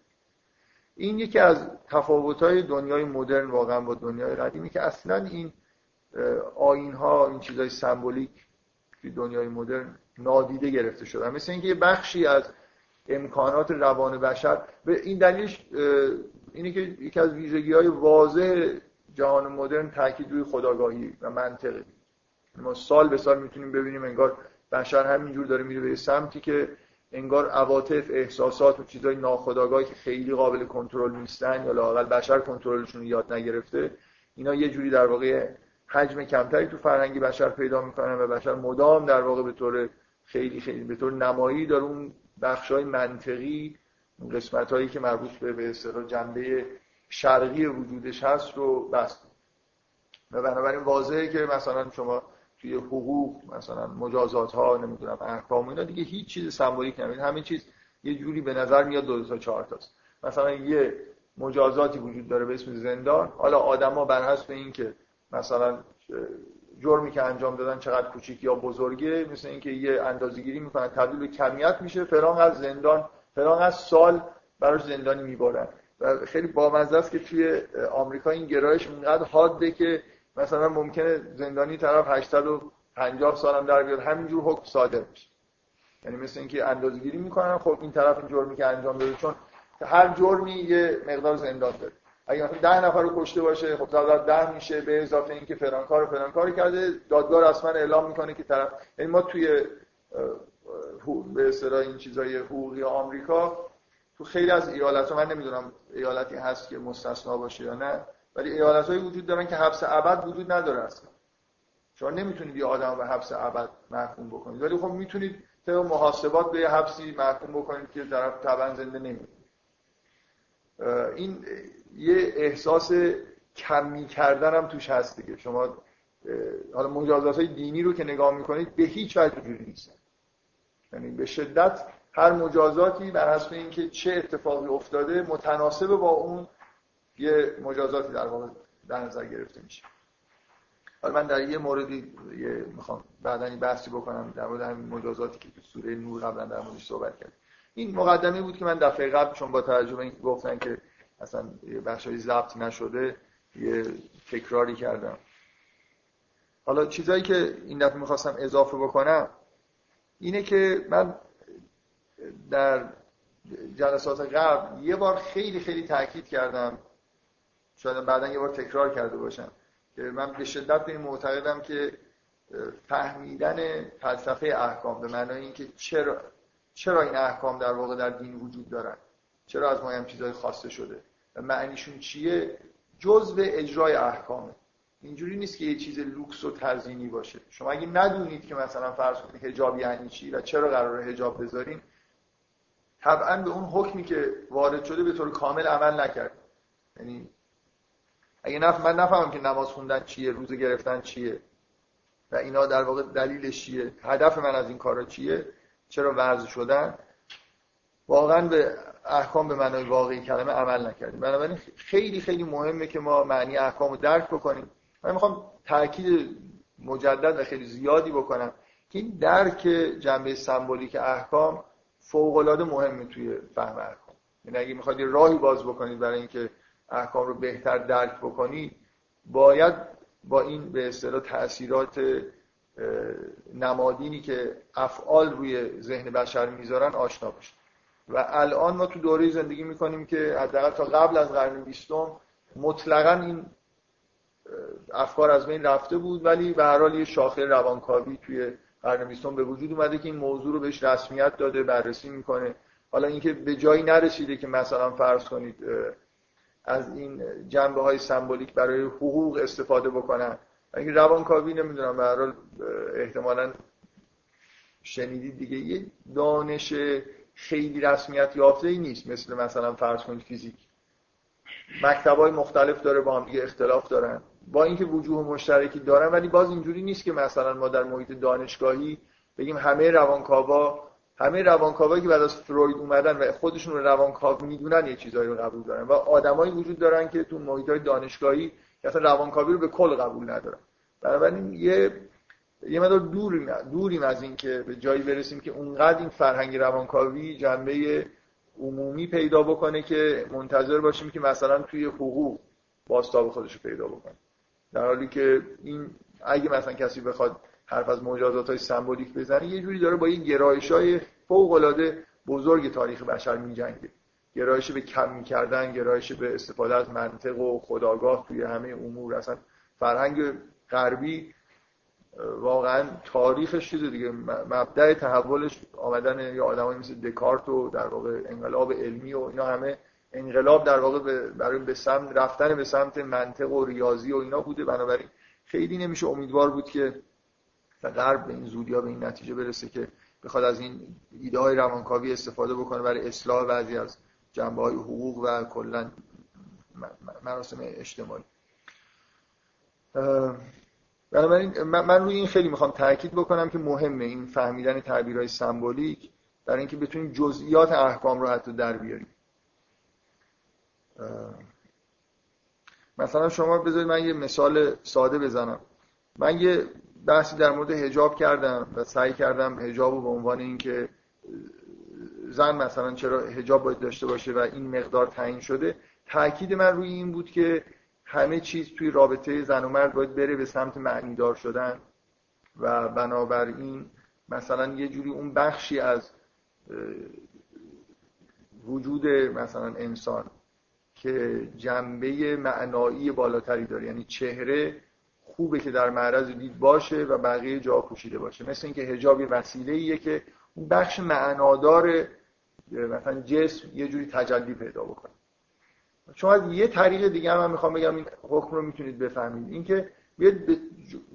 این یکی از تفاوت‌های دنیای مدرن واقعا با دنیای قدیمی که اصلا این آین ها این چیزای سمبولیک که دنیای مدرن نادیده گرفته شده مثل اینکه یه بخشی از امکانات روان بشر به این دلیلش اینه که یکی از ویژگی های واضح جهان مدرن تاکید روی خداگاهی و منطقه ما سال به سال می‌تونیم ببینیم انگار بشر همینجور داره میره به سمتی که انگار عواطف احساسات و چیزای ناخودآگاهی که خیلی قابل کنترل نیستن یا لاقل بشر کنترلشون یاد نگرفته اینا یه جوری در واقع حجم کمتری تو فرهنگی بشر پیدا می‌کنن و بشر مدام در واقع به طور خیلی خیلی به طور نمایی داره اون بخشای منطقی اون قسمت هایی که مربوط به به جنبه شرقی وجودش هست رو بست و بنابراین واضحه که مثلا شما توی حقوق مثلا مجازات ها نمی‌دونم احکام اینا دیگه هیچ چیز سمبولیک نمید همین چیز یه جوری به نظر میاد دو تا چهار تاست. مثلا یه مجازاتی وجود داره به اسم زندان. حالا آدما بر حسب اینکه مثلا جرمی که انجام دادن چقدر کوچیک یا بزرگه مثل اینکه یه اندازه‌گیری می‌کنن تبدیل به کمیت میشه فلان از زندان فلان از سال براش زندانی میبارن. و خیلی بامزه است که توی آمریکا این گرایش اینقدر حاده که مثلا ممکنه زندانی طرف 850 سالم در بیاد همینجور حکم صادر بشه یعنی مثل اینکه اندازه‌گیری می‌کنن خب این طرف این جرمی که انجام داده چون هر جرمی یه مقدار زندان داره. اگه مثلا ده نفر رو کشته باشه خب تا ده میشه به اضافه اینکه فلان کار و فلان کار کرده. دادگاه رسما اعلام می‌کنه که طرف یعنی ما توی به اصطلاح این چیزای حقوقی آمریکا تو خیلی از ایالت ها من نمی‌دونم ایالتی هست که مستثنا باشه یا نه ولی ایالت وجود دارن که حبس ابد وجود نداره اصلا. شما نمی‌تونید یه آدم به حبس ابد محکوم بکنید ولی خب می‌تونید طبق محاسبات به حبسی محکوم بکنید که طرف طبعا زنده نمیده این یه احساس کمی کردن هم توش هست دیگه. شما حالا مجازات های دینی رو که نگاه می‌کنید به هیچ وجه جوری نیست. یعنی به شدت هر مجازاتی بر حسب اینکه چه اتفاقی افتاده متناسب با اون یه مجازاتی در واقع در نظر گرفته میشه. حالا من در یه موردی یه می‌خوام بعدا این بحثی بکنم در مورد همین مجازاتی که تو سوره نور قبلا در موردش صحبت کردیم. این مقدمه بود که من دفعه قبل چون با ترجمه این گفتن که اصلا بخشای ضبط نشده یه تکراری کردم. حالا چیزایی که این دفعه می‌خواستم اضافه بکنم اینه که من در جلسات قبل یه بار خیلی خیلی تاکید کردم شاید بعدا یه بار تکرار کرده باشم که من به شدت به این معتقدم که فهمیدن فلسفه احکام به معنای اینکه چرا چرا این احکام در واقع در دین وجود دارن؟ چرا از ما هم چیزای خواسته شده؟ و معنیشون چیه؟ جزء اجرای احکامه. اینجوری نیست که یه چیز لوکس و تزیینی باشه. شما اگه ندونید که مثلا فرض کنید حجاب یعنی چی و چرا قراره حجاب بذارین طبعا به اون حکمی که وارد شده به طور کامل عمل نکرد. یعنی اگه نف... من نفهمم که نماز خوندن چیه روزه گرفتن چیه و اینا در واقع دلیلش چیه. هدف من از این کارا چیه؟ چرا ورز شدن؟ واقعا به احکام به معنای واقعی کلمه عمل نکردیم. بنابراین خیلی خیلی مهمه که ما معنی احکام رو درک بکنیم. من می‌خوام تاکید مجدد و خیلی زیادی بکنم که این درک جنبه سمبولیک احکام فوق العاده مهمه توی فهم احکام. یعنی اگه می‌خواید راهی باز بکنید برای اینکه احکام رو بهتر درک بکنید باید با این به اصطلاح تاثیرات نمادینی که افعال روی ذهن بشر می‌ذارن آشنا باشید و الان ما تو دوره زندگی می‌کنیم که حداقل تا قبل از قرن بیستم مطلقا این افکار از بین رفته بود ولی به هر حال یه شاخه روانکاوی توی قرن بیستم به وجود اومده که این موضوع رو بهش رسمیت داده بررسی می‌کنه. حالا اینکه به جایی نرسیده که مثلا فرض کنید از این جنبه های سمبولیک برای حقوق استفاده بکنن. اگه روانکاوی نمی‌دونم به هر حال احتمالا شنیدید دیگه. یه دانش خیلی رسمیت یافته ای نیست مثل مثلا فرض کنید فیزیک. مکتب های مختلف داره با هم دیگه اختلاف دارن. با اینکه وجوه مشترکی دارن ولی باز اینجوری نیست که مثلا ما در محیط دانشگاهی بگیم همه روانکاوا همه روانکاوایی که بعد از فروید اومدن و خودشون رو روانکاو می‌دونن یه چیزایی رو قبول دارن. و آدمایی وجود دارن که تو محیط دانشگاهی که اصلا روانکاوی رو به کل قبول ندارن بنابراین یه یه مدار دوریم, دوریم از این که به جایی برسیم که اونقدر این فرهنگ روانکاوی جنبه عمومی پیدا بکنه که منتظر باشیم که مثلا توی حقوق باستاب خودش رو پیدا بکنه. در حالی که این اگه مثلا کسی بخواد حرف از مجازات های سمبولیک بزنه یه جوری داره با این گرایش های فوق العاده بزرگ تاریخ بشر میجنگه. گرایش به کم کردن گرایش به استفاده از منطق و خداگاه توی همه امور. اصلا فرهنگ غربی واقعا تاریخش چیز دیگه. مبدع تحولش آمدن یا آدمایی مثل دکارت و در واقع انقلاب علمی و اینا همه انقلاب در واقع برای به سمت رفتن به سمت منطق و ریاضی و اینا بوده. بنابراین خیلی نمیشه امیدوار بود که غرب به این زودیا به این نتیجه برسه که بخواد از این ایده های روانکاوی استفاده بکنه. برای اصلاح بعضی از جنبه های حقوق و کلا مراسم اجتماعی. بنابراین من روی این خیلی می‌خوام تاکید بکنم که مهمه این فهمیدن تعبیرهای سمبولیک برای اینکه بتونیم جزئیات احکام رو حتی در بیاریم. مثلا شما بذارید من یه مثال ساده بزنم. من یه بحثی در مورد هجاب کردم و سعی کردم هجاب رو به عنوان اینکه زن مثلا چرا هجاب باید داشته باشه و این مقدار تعیین شده تاکید من روی این بود که همه چیز توی رابطه زن و مرد باید بره به سمت معنیدار شدن و بنابراین مثلا یه جوری اون بخشی از وجود مثلا انسان که جنبه معنایی بالاتری داره یعنی چهره خوبه که در معرض دید باشه و بقیه جا پوشیده باشه. مثل اینکه حجاب وسیله ایه که اون بخش معنادار مثلا جسم یه جوری تجلی پیدا بکنه. شما یه طریق دیگه هم من می‌خوام بگم این حکم رو می‌تونید بفهمید. اینکه بیاید به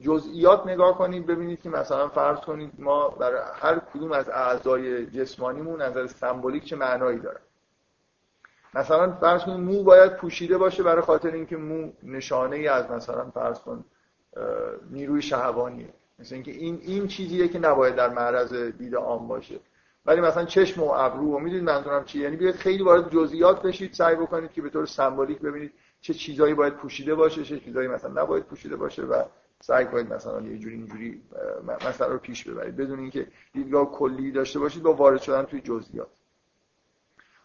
جزئیات نگاه کنید ببینید که مثلا فرض کنید ما برای هر کدوم از اعضای جسمانیمون نظر سمبولیک چه معنایی داره. مثلا فرض کنید مو باید پوشیده باشه برای خاطر اینکه مو نشانه ای از مثلا فرض کن نیروی شهوانیه مثل اینکه این این چیزیه که نباید در معرض دید عام باشه. ولی مثلا چشم و ابرو و می‌دونید منظورم چیه؟ یعنی بیاید خیلی وارد جزئیات بشید سعی بکنید که به طور سمبولیک ببینید چه چیزایی باید پوشیده باشه چه چیزایی مثلا نباید پوشیده باشه و سعی کنید مثلا یه جوری اینجوری مثلا رو پیش ببرید. بدون اینکه دیدگاه کلی داشته باشید با وارد شدن توی جزئیات.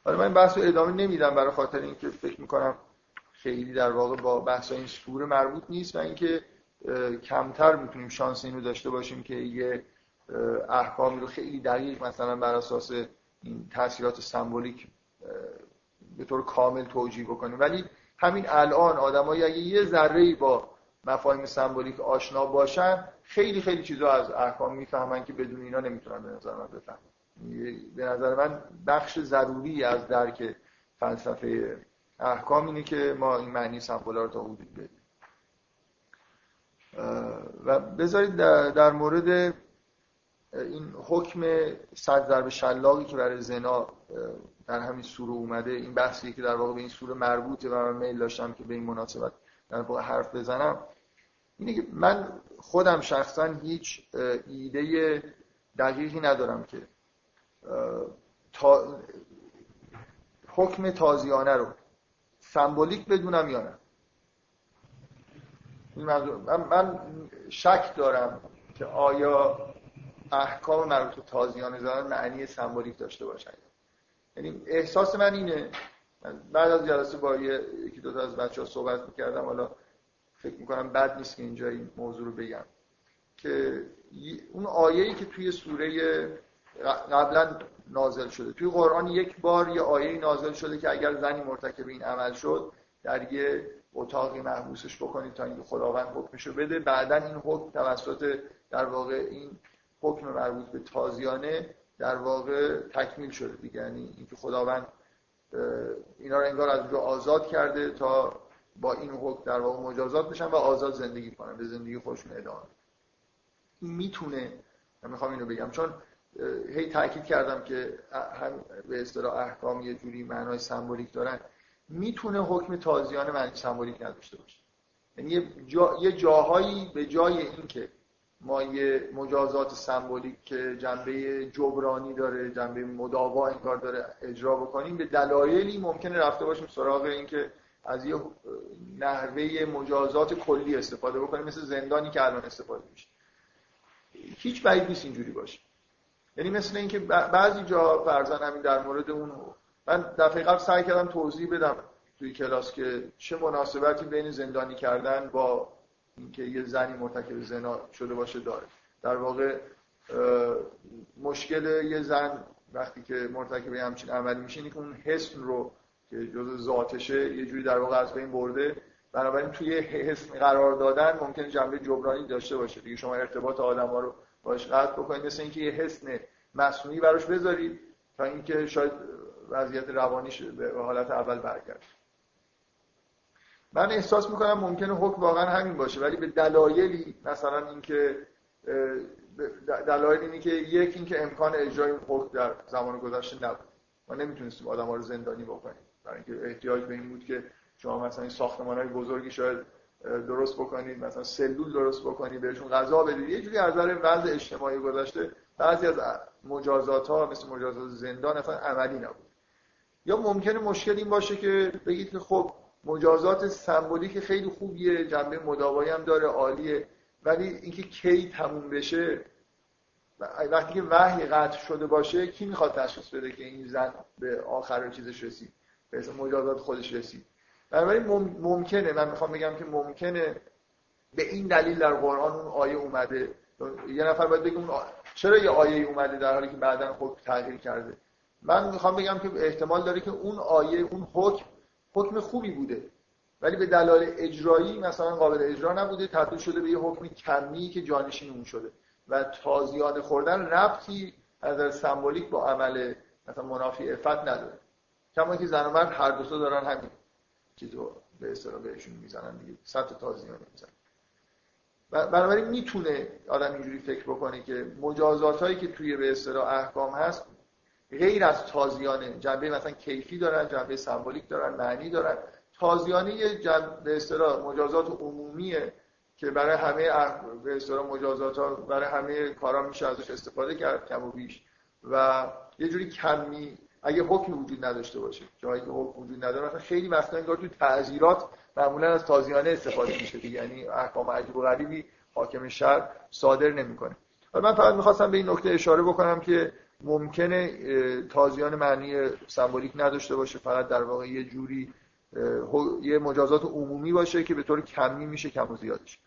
حالا من بحث رو ادامه نمیدم برای خاطر اینکه فکر می‌کنم خیلی در واقع با بحث این سوره مربوط نیست و اینکه کمتر می‌تونیم شانس اینو داشته باشیم که یه احکامی رو خیلی دقیق مثلا بر اساس این تاثیرات سمبولیک به طور کامل توجیه بکنیم. ولی همین الان آدمایی اگه یه ذره با مفاهیم سمبولیک آشنا باشن خیلی خیلی چیزا از احکام می‌فهمن که بدون اینا نمی‌تونن به نظر من بفهمن. به نظر من بخش ضروری از درک فلسفه احکام اینه که ما این معنی سمبولا رو تا حدود بدیم. و بذارید در مورد این حکم صد ضرب شلاقی که برای زنا در همین سوره اومده این بحثی که در واقع به این سوره مربوطه و من میل داشتم که به این مناسبت در واقع حرف بزنم. اینه که من خودم شخصا هیچ ایده دقیقی ندارم که تا حکم تازیانه رو سمبولیک بدونم یا نه. من, شک دارم که آیا احکام مربوط به تازیانه زدن معنی سمبولیک داشته باشن. یعنی احساس من اینه. بعد از جلسه با یکی دو تا از بچه ها صحبت می‌کردم. حالا فکر می‌کنم بد نیست که اینجا این موضوع رو بگم. که اون آیه‌ای که توی سوره قبلا نازل شده. توی قرآن یک بار یه آیه نازل شده که اگر زنی مرتکب این عمل شد در یه اتاقی محبوسش بکنید تا اینکه خداوند حکمشو بده. بعدا این حکم توسط در واقع این حکم مربوط به تازیانه در واقع تکمیل شده دیگه. یعنی اینکه خداوند اینا رو انگار از اونجا آزاد کرده تا با این حکم در واقع مجازات بشن و آزاد زندگی کنن به زندگی خودشون ادامه این می‌تونه من می‌خوام اینو بگم چون هی تاکید کردم که هم به اصطلاح احکام یه جوری معنای سمبولیک دارن. می‌تونه حکم تازیانه معنی سمبولیک نداشته باشه. یعنی یه جاهایی به جای اینکه ما یه مجازات سمبولیک که جنبه جبرانی داره جنبه مداوا انگار داره اجرا بکنیم. به دلایلی ممکنه رفته باشیم سراغ اینکه از یه نحوه مجازات کلی استفاده بکنیم مثل زندانی که الان استفاده میشه. هیچ بعید نیست اینجوری باشه. یعنی مثل اینکه بعضی جا فرزن همین در مورد اون من دفعه قبل سعی کردم توضیح بدم توی کلاس که چه مناسبتی بین زندانی کردن با اینکه یه زنی مرتکب زنا شده باشه داره. در واقع مشکل یه زن وقتی که مرتکب همچین عملی میشه اینه که اون حسن رو که جز ذاتشه یه جوری در واقع از بین برده. بنابراین توی حسن قرار دادن ممکن جنبه جبرانی داشته باشه. دیگه شما ارتباط آدم ها رو باش قطع بکنید. مثل اینکه یه حسن مصنوعی براش بذارید تا اینکه شاید وضعیت روانیش به حالت اول برگرده. من احساس می‌کنم ممکنه حکم واقعا همین باشه ولی به دلایلی مثلا اینکه دلایل اینه که یک اینکه امکان اجرای حکم در زمان گذشته نبود. ما نمی‌تونستیم آدم ها رو زندانی بکنیم. برای اینکه احتیاج به این بود که شما مثلا این ساختمان های بزرگی شاید درست بکنید مثلا سلول درست بکنید بهشون غذا بدید. یه جوری از نظر وضع اجتماعی گذشته بعضی از مجازات ها مثل مجازات زندان اصلا عملی نبود. یا ممکنه مشکل این باشه که بگید که خب مجازات سمبولیک خیلی خوبیه جنبه مداوایی هم داره عالیه. ولی اینکه کی تموم بشه وقتی که وحی قطع شده باشه کی می‌خواد تشخیص بده که این زن به آخر چیزش رسید؟ به مجازات خودش رسید. بنابراین ممکنه من می‌خوام بگم که ممکنه به این دلیل در قرآن اون آیه اومده. یه نفر باید بگه چرا یه آیه اومده در حالی که بعدا خود تغییر کرده؟ من می‌خوام بگم که احتمال داره که اون آیه اون حکم حکم خوبی بوده. ولی به دلایل اجرایی مثلا قابل اجرا نبوده تبدیل شده به یه حکم کمی که جانشین اون شده. و تازیانه خوردن ربطی از سمبولیک با عمل مثلا منافی افت نداره. کما که زن و مرد هر دو دارن همین چیزو به اصطلاح بهشون می‌زنن دیگه صد تازیانه می‌زنن. بنابراین می‌تونه آدم اینجوری فکر بکنه که مجازات هایی که توی به اصطلاح احکام هست غیر از تازیانه. جنبه مثلا کیفی دارن جنبه سمبولیک دارن معنی دارن. تازیانه یه به اصطلاح مجازات عمومیه که برای همه به اصطلاح مجازات ها برای همه کارا میشه ازش استفاده کرد کم و بیش. و یه جوری کمی اگه حکم وجود نداشته باشه. جایی که حکم وجود نداره مثلا خیلی وقتا انگار تو تعزیرات معمولا از تازیانه استفاده میشه دیگه. یعنی احکام عجیب و غریبی حاکم شهر صادر نمی‌کنه. من فقط می‌خواستم به این نکته اشاره بکنم که ممکنه تازیان معنی سمبولیک نداشته باشه فقط در واقع یه جوری یه مجازات عمومی باشه که به طور کمی میشه کم و زیادش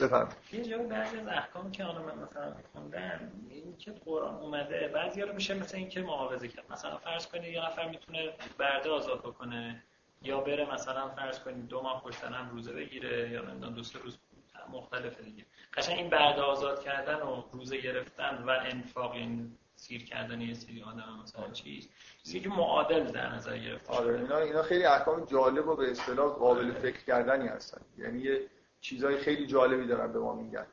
بفهم یه جایی بعضی از احکام که آنها من مثلا خوندم این که قرآن اومده بعضی رو میشه مثل این که محافظه کرد. مثلا فرض کنید یه نفر می‌تونه برده آزاد بکنه یا بره مثلا فرض کنید دو ماه پشت هم روزه بگیره یا نمی‌دونم دو روز مختلفه دیگه. قشنگ این برده آزاد کردن و روزه گرفتن و انفاق این سیر کردن یه سری آدم مثلا چیز. چیزی که معادل در نظر گرفته آره اینا اینا خیلی احکام جالب و به اصطلاح قابل فکر کردنی هستن. یعنی یه چیزای خیلی جالبی دارن به ما میگن.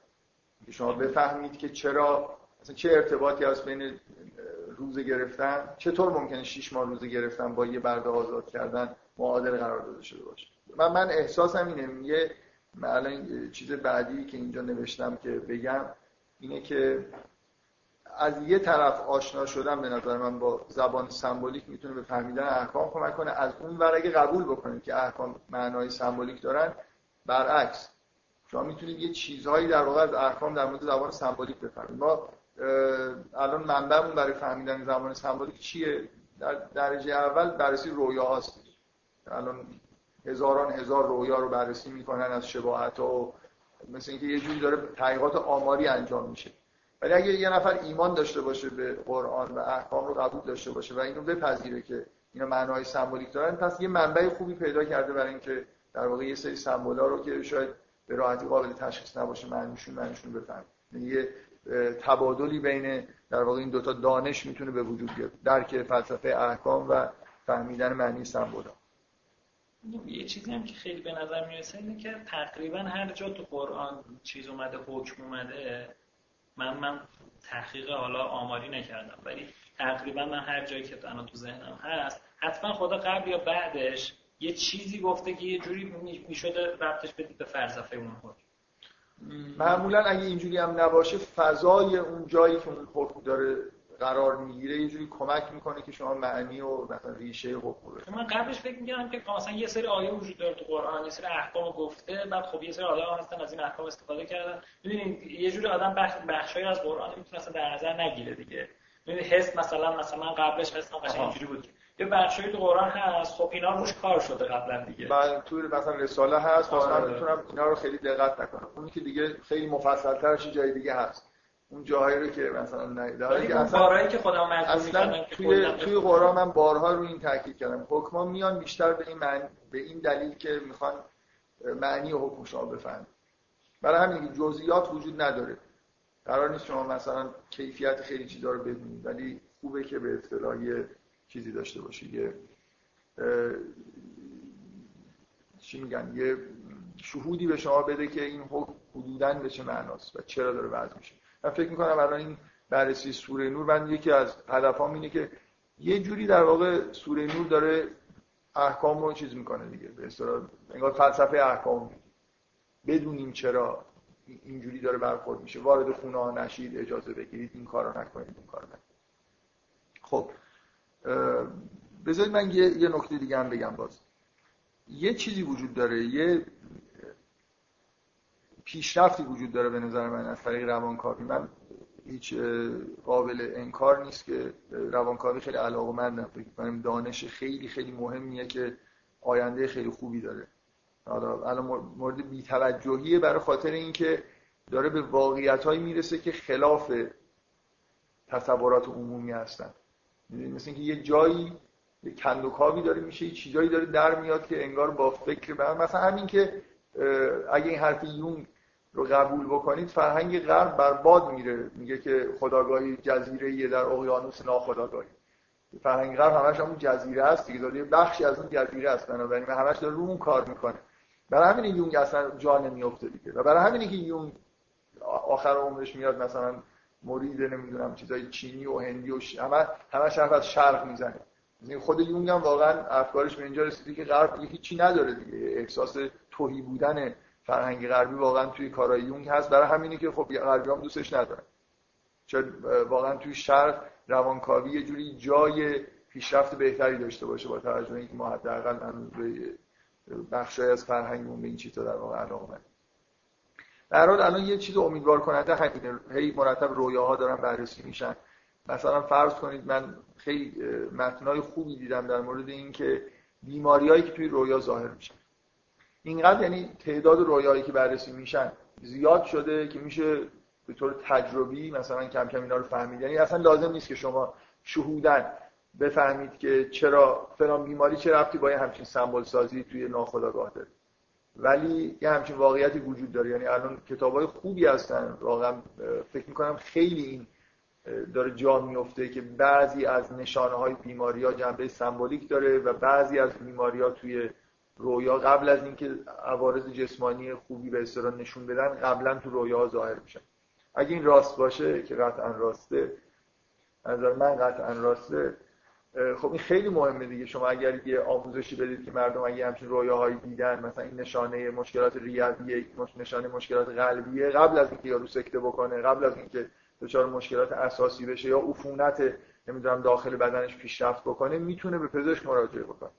که شما بفهمید که چرا مثلا چه ارتباطی هست بین روزه گرفتن؟ چطور ممکنه 6 ماه روزه گرفتن با یه برده آزاد کردن معادل قرار داده شده باشه؟ من من احساسم اینه یه الان چیز بعدی که اینجا نوشتم که بگم اینه که از یه طرف آشنا شدن به نظر من با زبان سمبولیک می‌تونه به فهمیدن احکام کمک کنه. از اون ور اگه قبول بکنید که احکام معنای سمبولیک دارن برعکس. شما می‌تونید یه چیزهایی در واقع از احکام در مورد زبان سمبولیک بفهمید. ما الان منبعمون برای فهمیدن زبان سمبولیک چیه؟ در درجه اول بررسی رویا هاست الان هزاران هزار رویا رو بررسی می‌کنن از شباهت و مثل اینکه یه جوری داره تحقیقات آماری انجام میشه. ولی اگه یه نفر ایمان داشته باشه به قرآن و احکام رو قبول داشته باشه و اینو بپذیره که اینا معنای سمبولیک دارن پس یه منبع خوبی پیدا کرده برای اینکه در واقع یه سری سمبولا رو که شاید به راحتی قابل تشخیص نباشه معنیشون معنیشون بفهم یعنی یه تبادلی بین در واقع این دوتا دانش می‌تونه به وجود بیاد درک فلسفه احکام و فهمیدن معنی سمبولا. یه چیزی هم که خیلی به نظر می‌رسه اینه که تقریبا هر جا تو قرآن چیز اومده حکم اومده من من تحقیق حالا آماری نکردم ولی تقریبا من هر جایی که الان تو ذهنم هست حتما خدا قبل یا بعدش یه چیزی گفته که یه جوری می‌شده ربطش بدید به فلسفه اون حکم. معمولا اگه اینجوری هم نباشه فضای اون جایی که اون حکم داره قرار می‌گیره یه جوری کمک می‌کنه که شما معنی و مثلا ریشه رو من قبلش فکر می‌کردم که مثلا یه سری آیه وجود داره تو قرآن یه سری احکام گفته بعد خب یه سری آدم هستن از این احکام استفاده کردن. ببینید یه جوری آدم بخش بخشایی از قرآن می‌تونه اصلا در نظر نگیره دیگه. ببینید حس مثلا مثلا من قبلش حسم قشنگ اینجوری بود یه بخشی تو قرآن هست خب اینا روش کار شده قبلا دیگه. بعد تو مثلا رساله هست مثلا آره. می‌تونم اینا رو خیلی دقت نکنم. اونی که دیگه خیلی مفصل ترش جای دیگه هست. اون جاهایی رو که مثلا ندیده که اصلا که خودم اصلا توی توی قرآن من بارها رو این تاکید کردم. حکما میان بیشتر به این معنی به این دلیل که می‌خوان معنی حکم شما بفهمید برای همین جزئیات وجود نداره. قرار نیست شما مثلا کیفیت خیلی چیزا رو بدونید ولی خوبه که به اصطلاح چیزی داشته باشی. یه چی میگن؟ یه شهودی به شما بده که این حکم حدوداً به چه معناست و چرا داره وضع میشه. من فکر می‌کنم الان این بررسی سوره نور من یکی از هدفام اینه که یه جوری در واقع سوره نور داره احکام رو چیز می‌کنه دیگه به اصطلاح انگار فلسفه احکام بدونیم چرا اینجوری داره برخورد میشه. وارد خونه ها نشید اجازه بگیرید این کارو نکنید این کارو نکنید. خب بذارید من یه, یه نکته دیگه هم بگم باز. یه چیزی وجود داره یه پیشرفتی وجود داره به نظر من از طریق روانکاوی. من هیچ قابل انکار نیست که روانکاوی خیلی علاقمندم فکر کنم دانش خیلی خیلی مهمیه که آینده خیلی خوبی داره. حالا الان مورد بیتوجهیه برای خاطر اینکه داره به واقعیت می‌رسه که خلاف تصورات عمومی هستن. مثل اینکه یه جایی یه کندوکاوی داره میشه یه چیزایی داره در میاد که انگار با فکر بر مثلا همین که اگه این حرف یون رو قبول بکنید فرهنگ غرب برباد میره. میگه که خداگاهی جزیره یه در اقیانوس ناخداگاهی. فرهنگ غرب همش همون جزیره است دیگه. داره بخشی از اون جزیره است بنابراین همش داره رو اون کار می‌کنه. برای همین یونگ اصلا جا نمیفته دیگه. و برای همینه که یونگ آخر عمرش میاد مثلا مرید نمی‌دونم چیزای چینی و هندی و همه همش از شرق می‌زنه. خود یونگ هم واقعا افکارش به اینجا رسیده که غرب هیچی نداره دیگه. احساس توهی بودن فرهنگ غربی واقعا توی کارهای یونگ هست. برای همینه که خب غربی هم دوستش ندارن. چون واقعا توی شرق روانکاوی یه جوری جای پیشرفت بهتری داشته باشه با توجه اینکه ما حداقل به بخشای از فرهنگمون به این چیزا در واقع علاقه در حال الان یه چیز امیدوار کننده همینه. هی مرتب رویاها دارن بررسی میشن. مثلا فرض کنید من خیلی متنای خوبی دیدم در مورد اینکه بیماریایی که توی رویا ظاهر میشن. اینقدر یعنی تعداد رویایی که بررسی میشن زیاد شده که میشه به طور تجربی مثلا کم کم اینا رو فهمید. یعنی اصلا لازم نیست که شما شهودن بفهمید که چرا فلان بیماری چه رفتی با همچین سمبل سازی توی ناخودآگاه داره. ولی یه همچین واقعیتی وجود داره. یعنی الان کتابای خوبی هستن. واقعا فکر می‌کنم خیلی این داره جا میفته که بعضی از نشانه های بیماری ها جنبه سمبولیک داره و بعضی از بیماری ها توی رویا قبل از اینکه عوارض جسمانی خوبی به اصطلاح نشون بدن قبلا تو رویا ظاهر میشن اگه این راست باشه که قطعا راسته نظر من قطعا راسته. خب این خیلی مهمه دیگه. شما اگر یه آموزشی بدید که مردم اگه همچین رویاهایی دیدن مثلا این نشانه مشکلات ریویه نشانه مشکلات قلبیه قبل از اینکه یارو سکته بکنه قبل از اینکه دچار مشکلات اساسی بشه یا عفونت نمی‌دونم داخل بدنش پیشرفت بکنه می‌تونه به پزشک مراجعه بکنه.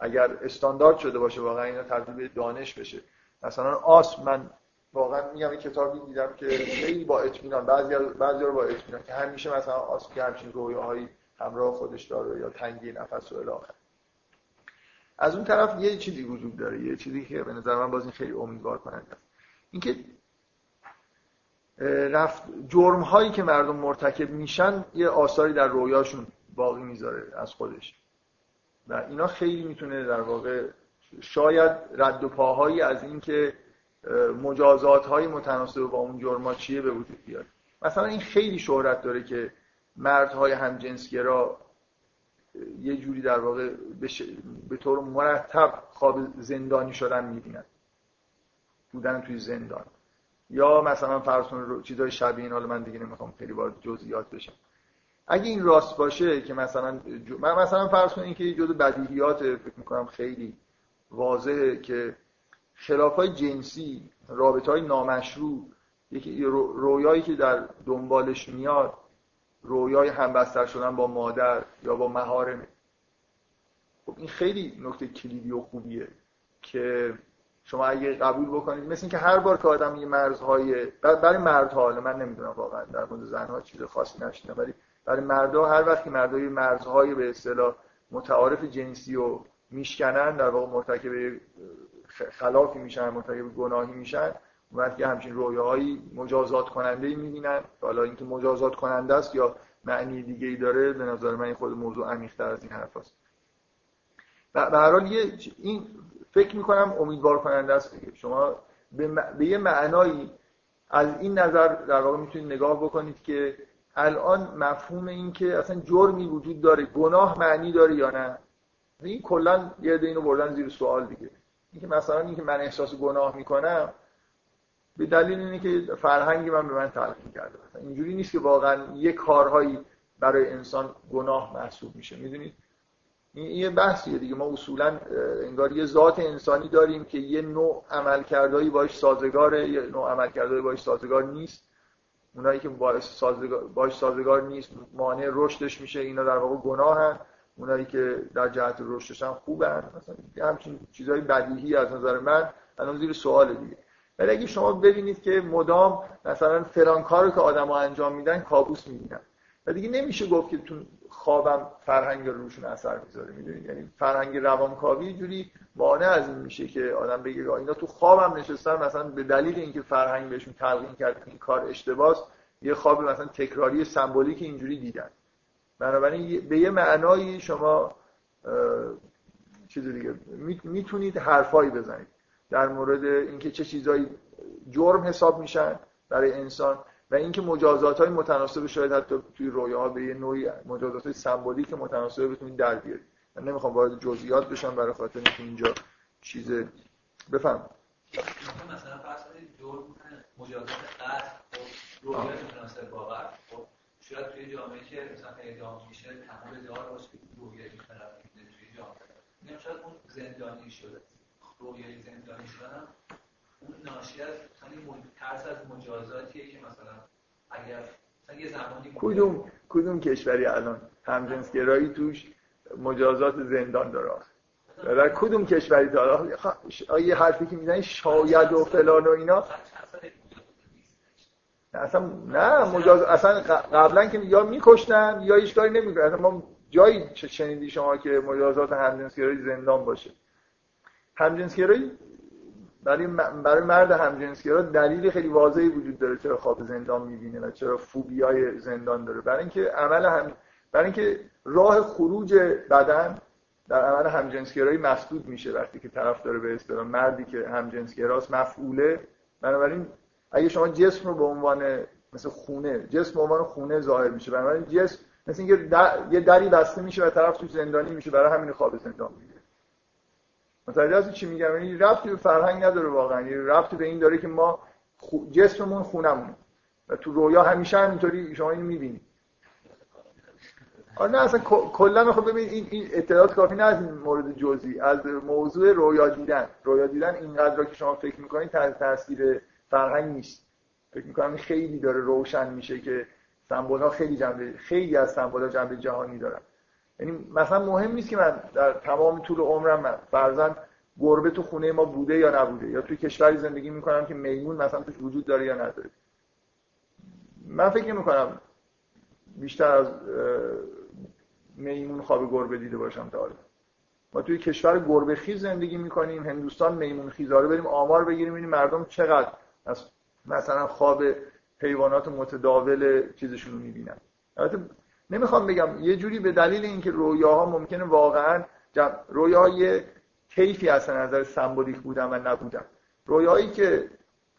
اگر استاندارد شده باشه واقعا اینا تبدیل به دانش بشه. مثلا آس من واقعا میگم این کتابی دیدم که خیلی با اطمینان بعضی بعضی رو با اطمینان که همیشه مثلا آس که همچین رویاهایی همراه خودش داره یا تنگی نفس و الی از اون طرف یه چیزی وجود داره یه چیزی که به نظر من باز این خیلی امیدوار کننده است. اینکه رفت جرم هایی که مردم مرتکب میشن یه آثاری در رویاشون باقی می‌ذاره از خودش. و اینا خیلی می‌تونه در واقع شاید رد و پاهایی از اینکه مجازات های متناسب با اون جرما چیه به وجود بیاد. مثلا این خیلی شهرت داره که مردهای همجنسگرا یه جوری در واقع به طور مرتب خواب زندانی شدن می‌بینن. بودن توی زندان. یا مثلا فرض چیزای شبیه این حالا من دیگه نمی‌خوام خیلی وارد جزئیات بشم. اگه این راست باشه که مثلا من مثلا فرض کنید که جزء بدیهیات فکر می‌کنم خیلی واضحه که خلاف های جنسی رابطه های نامشروع یکی رویایی که در دنبالش میاد رویای همبستر شدن با مادر یا با مهارمه خب این خیلی نکته کلیدی و خوبیه که شما اگه قبول بکنید مثل اینکه هر بار که آدم یه مرزهای برای مردها من نمی‌دونم واقعا در مورد زنها چیز خاصی نشیدم ولی برای مردها هر وقت که مردها مرزهای به اصطلاح متعارف جنسی و میشکنن در واقع مرتکب خلافی میشن مرتکب گناهی میشن وقتی همچین رویاهایی مجازات کننده ای می‌بینن. حالا اینکه مجازات کننده است یا معنی دیگه ای داره به نظر من خود موضوع عمیق‌تر از این حرف است به هر حال این فکر می‌کنم امیدوار کننده است شما به, به یه معنایی از این نظر در واقع می‌تونید نگاه بکنید که الان مفهوم این که اصلا جرمی وجود داره گناه معنی داره یا نه؟ این کلا یه عده اینو بردن زیر سوال دیگه. اینکه مثلا اینکه من احساس گناه می‌کنم به دلیل اینه که فرهنگی من به من تلقین کرده. اینجوری نیست که واقعا یه کارهایی برای انسان گناه محسوب میشه. می‌دونید؟ این یه بحثیه دیگه. ما اصولا انگار یه ذات انسانی داریم که یه نوع عملکردهایی باش سازگاره یه نوع عملکردهایی باش سازگار نیست. اونایی که باش سازگار, باش سازگار نیست مانع رشدش میشه اینا در واقع گناهن. اونایی که در جهت رشدش هم خوبن. مثلا همچین چیزای بدیهی از نظر من الان زیر سوال دیگه. ولی اگه شما ببینید که مدام مثلا فلان که آدما انجام میدن کابوس می‌بینن. و دیگه نمیشه گفت که تو خوابم فرهنگ روشون اثر می‌ذاره می‌دونید یعنی فرهنگ روانکاوی جوری مانع از این میشه که آدم بگه اینا تو خوابم نشستن مثلا به دلیل اینکه فرهنگ بهشون تلقین کرد این کار اشتباس یه خواب مثلا تکراری سمبولیک اینجوری دیدن. بنابراین به یه معنایی شما چیز دیگه می‌تونید حرفایی بزنید. در مورد اینکه چه چیزایی جرم حساب میشن برای انسان. و اینکه مجازات های متناسب شاید حتی توی رویاها به یه نوعی مجازات های سمبولیک متناسب بتونید در بیارید من نمی‌خوام وارد جزئیات بشم برای خاطر اینکه اینجا چیز بفهم مثلا فرض جرم مجازات قتل خب رویا متناسب با خب شاید توی جامعه که مثلا اعدام میشه تمام دار باشه که رویایی توی جامعه. شاید اون زندانی شده. رویایی زندانی شدن اون ناشی از ترس از مجازاتیه که مثلا اگر مثلا یه زمانی کدوم کدوم کشوری الان همجنسگرایی توش مجازات زندان داره؟ در کدوم کشوری داره یه حرفی که می‌زنی شاید و فلان و اینا. اصلا نه مجاز اصلا قبلا که یا میکشتن یا هیچ کاری نمی‌کنن اصلا ما جایی شنیدی شما که مجازات همجنسگرایی زندان باشه. همجنسگرایی برای برای مرد همجنسگرا دلیل خیلی واضحی وجود داره چرا خواب زندان می‌بینه و چرا فوبیای زندان داره. برای اینکه عمل هم برای اینکه راه خروج بدن در عمل همجنسگرایی مسدود میشه وقتی که طرف داره به اصطلاح مردی که همجنسگراست مفعوله. بنابراین اگه شما جسم رو به عنوان مثل خونه جسم به عنوان خونه ظاهر میشه بنابراین جسم مثل اینکه یه دری بسته میشه و طرف توش زندانی میشه برای همین خواب زندان می‌گیره متوجه هستی چی میگم؟ یعنی ربطی به فرهنگ نداره واقعا. یعنی ربطی به این داره که ما جسممون خونمونه. و تو رویا همیشه همینطوری شما اینو می‌بینید آره نه اصلا کلا خب ببین این, این اطلاعات کافی نه از این مورد جزئی از موضوع رویا دیدن. رویا دیدن اینقدر که شما فکر می‌کنید تحت تاثیر فرهنگ نیست. فکر می‌کنم خیلی داره روشن میشه که سمبول ها خیلی جنبه خیلی از سمبول ها جنبه جهانی دارن. یعنی مثلا مهم نیست که من در تمام طول عمرم فرزن گربه تو خونه ما بوده یا نبوده یا توی کشوری زندگی می‌کنم که میمون مثلا توش وجود داره یا نداره. من فکر می‌کنم بیشتر از میمون خواب گربه دیده باشم تا ما توی کشور گربه خیز زندگی می‌کنیم هندوستان میمون خیزاره بریم آمار بگیریم ببینیم مردم چقدر از مثلا خواب حیوانات متداول چیزشون رو می‌بینن. البته نمی‌خوام بگم یه جوری به دلیل اینکه رویاها ممکنه واقعا رویاهای کیفی از نظر سمبولیک بودن و نبودن. رویایی که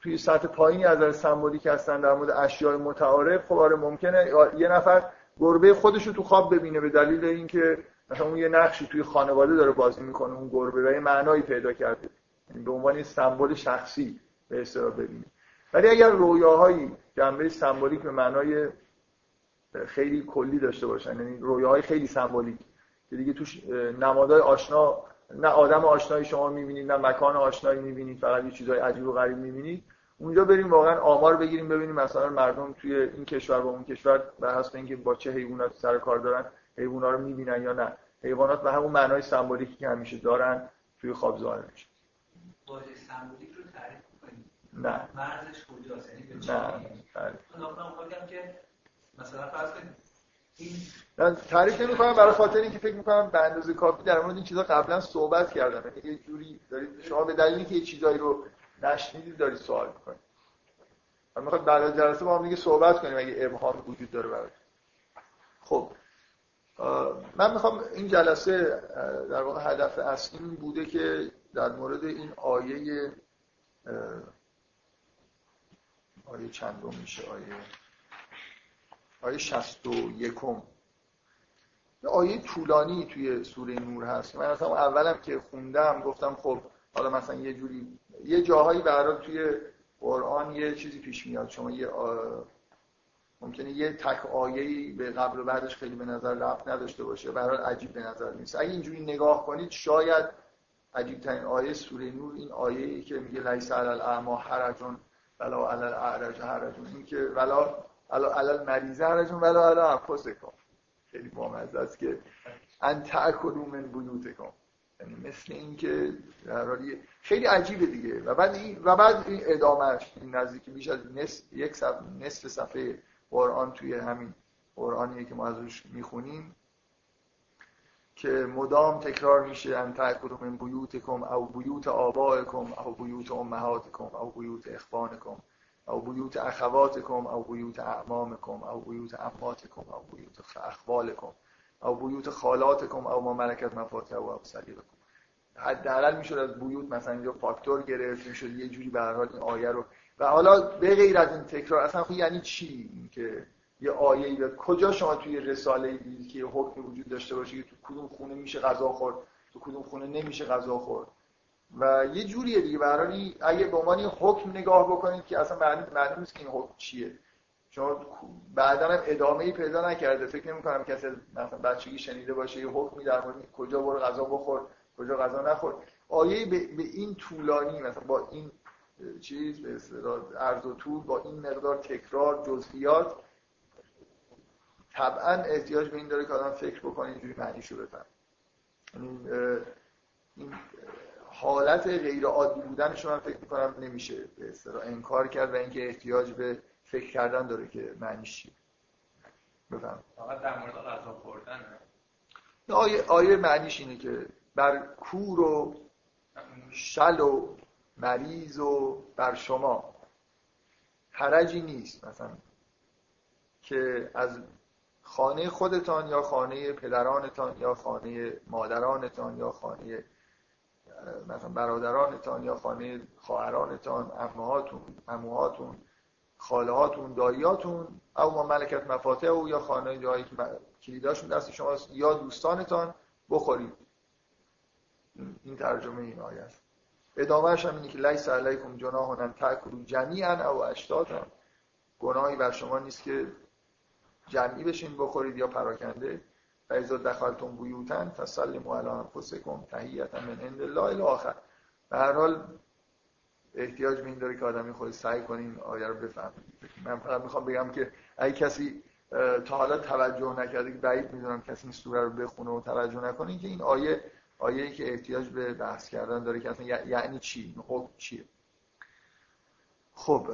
توی سطح پایینی از نظر سمبولیک هستن در مورد اشیاء متعارف خب آره ممکنه یه نفر گربه خودش رو تو خواب ببینه به دلیل اینکه مثلا اون یه نقشی توی خانواده داره بازی می‌کنه اون گربه و یه معنایی پیدا کرده. یعنی به عنوان سمبل شخصی به اصطلاح ببینه ولی اگر رویاهایی جنبه سمبولیک به معنای خیلی کلی داشته باشن. یعنی رویاهای خیلی سمبولیک که دیگه توش نمادهای آشنا نه آدم آشنایی شما می‌بینید نه مکان آشنایی می‌بینید فقط یه چیزای عجیب و غریب می‌بینید. اونجا بریم واقعا آمار بگیریم ببینیم مثلا مردم توی این کشور با اون کشور به حسب اینکه با چه حیوانات سر کار دارن حیونا رو می‌بینن یا نه. حیوانات به همون معنای سمبولیکی که همیشه دارن توی خواب ظاهر میشه. واژه سمبولیک رو تعریف کنید نه. مرزش کجاست؟ یعنی به چه نه. که مثلا فرض من تعریف نمی کنم برای خاطر اینکه فکر می‌کنم به اندازه کافی در مورد این چیزا قبلا صحبت کردم. یعنی یه جوری دارید شما به دلیلی که یه چیزایی رو نشنیدید دارید سوال می‌کنید. من می‌خواد بعد از جلسه با هم دیگه صحبت کنیم اگه ابهام وجود داره برای خب من می‌خوام این جلسه در واقع هدف اصلی این بوده که در مورد این آیه آیه چندم میشه؟ آیه آیه 61 یه آیه طولانی توی سوره نور هست. من اصلا اولم که خوندم گفتم خب حالا مثلا یه جوری یه جاهایی برای توی قرآن یه چیزی پیش میاد. شما یه ممکنه یه تک آیه‌ای به قبل و بعدش خیلی به نظر رفت نداشته باشه. برای عجیب به نظر نیست. اگه اینجوری نگاه کنید شاید عجیب ترین آیه سوره نور این آیه که میگه لیس علی الاعما حرجون ولا علی الاعرج حرجون. این که ولا علی مریضه حرجون ولا علی انفسکم خیلی بامزه است که ان تاکلوا من بیوتکم یعنی مثل اینکه خیلی عجیبه دیگه. و بعد این و بعد این ادامهش این نزدیک بیش از نصف یک صفحه نصف صفحه قرآن توی همین قرآنیه که ما ازش می‌خونیم که مدام تکرار میشه ان تاکلوا من بیوتکم او بیوت آبائکم او بیوت امهاتکم او بیوت اخوانکم. او بیوت اخواتکم او بیوت اعمامکم او بیوت اماتکم او بیوت اخوالکم او بیوت خالاتکم او ما ملکت مفاتح او صلیبکم. حداقل می‌شد از بیوت مثلا اینجا فاکتور گرفت می‌شد یه جوری به هر حال این آیه رو و حالا به غیر از این تکرار اصلا خب یعنی چی که یه آیه ای کجا شما توی رساله دیدید که یه حکمی وجود داشته باشه که تو کدوم خونه میشه غذا خورد تو کدوم خونه نمیشه غذا خورد؟ و یه جوریه دیگه. برای اگه به عنوان حکم نگاه بکنید که اصلا معلوم نیست که این حکم چیه. شما بعدا هم ادامه پیدا نکرده. فکر نمی کنم کسی مثلا بچگی شنیده باشه یه حکمی در مورد کجا برو غذا بخور کجا غذا نخور. آیه به, به این طولانی مثلا با این چیز به اصطلاح عرض و طول با این مقدار تکرار جزئیات طبعا احتیاج به این داره که آدم فکر بکنه اینجوری معنیشو بفهم این حالت غیر عادی بودنش من فکر می‌کنم نمیشه به اصطلاح انکار کرد و اینکه احتیاج به فکر کردن داره که معنیش چیه. بفهم فقط در مورد غذا خوردن. آیه, آیه معنیش اینه که بر کور و شل و مریض و بر شما حرجی نیست مثلا که از خانه خودتان یا خانه پدرانتان یا خانه مادرانتان یا خانه مثلا برادرانتان یا خانه خواهرانتان امهاتون اموهاتون خالهاتون داییاتون او ما ملکت مفاتح او یا خانه جایی که کلیداشون دست شماست یا دوستانتان بخورید. این ترجمه این آیه است. ادامهش هم اینه که لیس علیکم جناح ان تاکلوا جمیعا او اشتاتا. گناهی بر شما نیست که جمعی بشین بخورید یا پراکنده. و اذا دخلتم بیوتن فسلموا علی انفسکم تحیتا من عند الله الاخر به هر حال احتیاج به این داره که آدمی خود سعی کنین آیه رو بفهمید من فقط می‌خوام بگم که اگه کسی تا حالا توجه نکرده که بعید می‌دونم کسی این سوره رو بخونه و توجه نکنه که این آیه آیه که احتیاج به بحث کردن داره که اصلا یعنی چی؟ حکم چیه؟ خب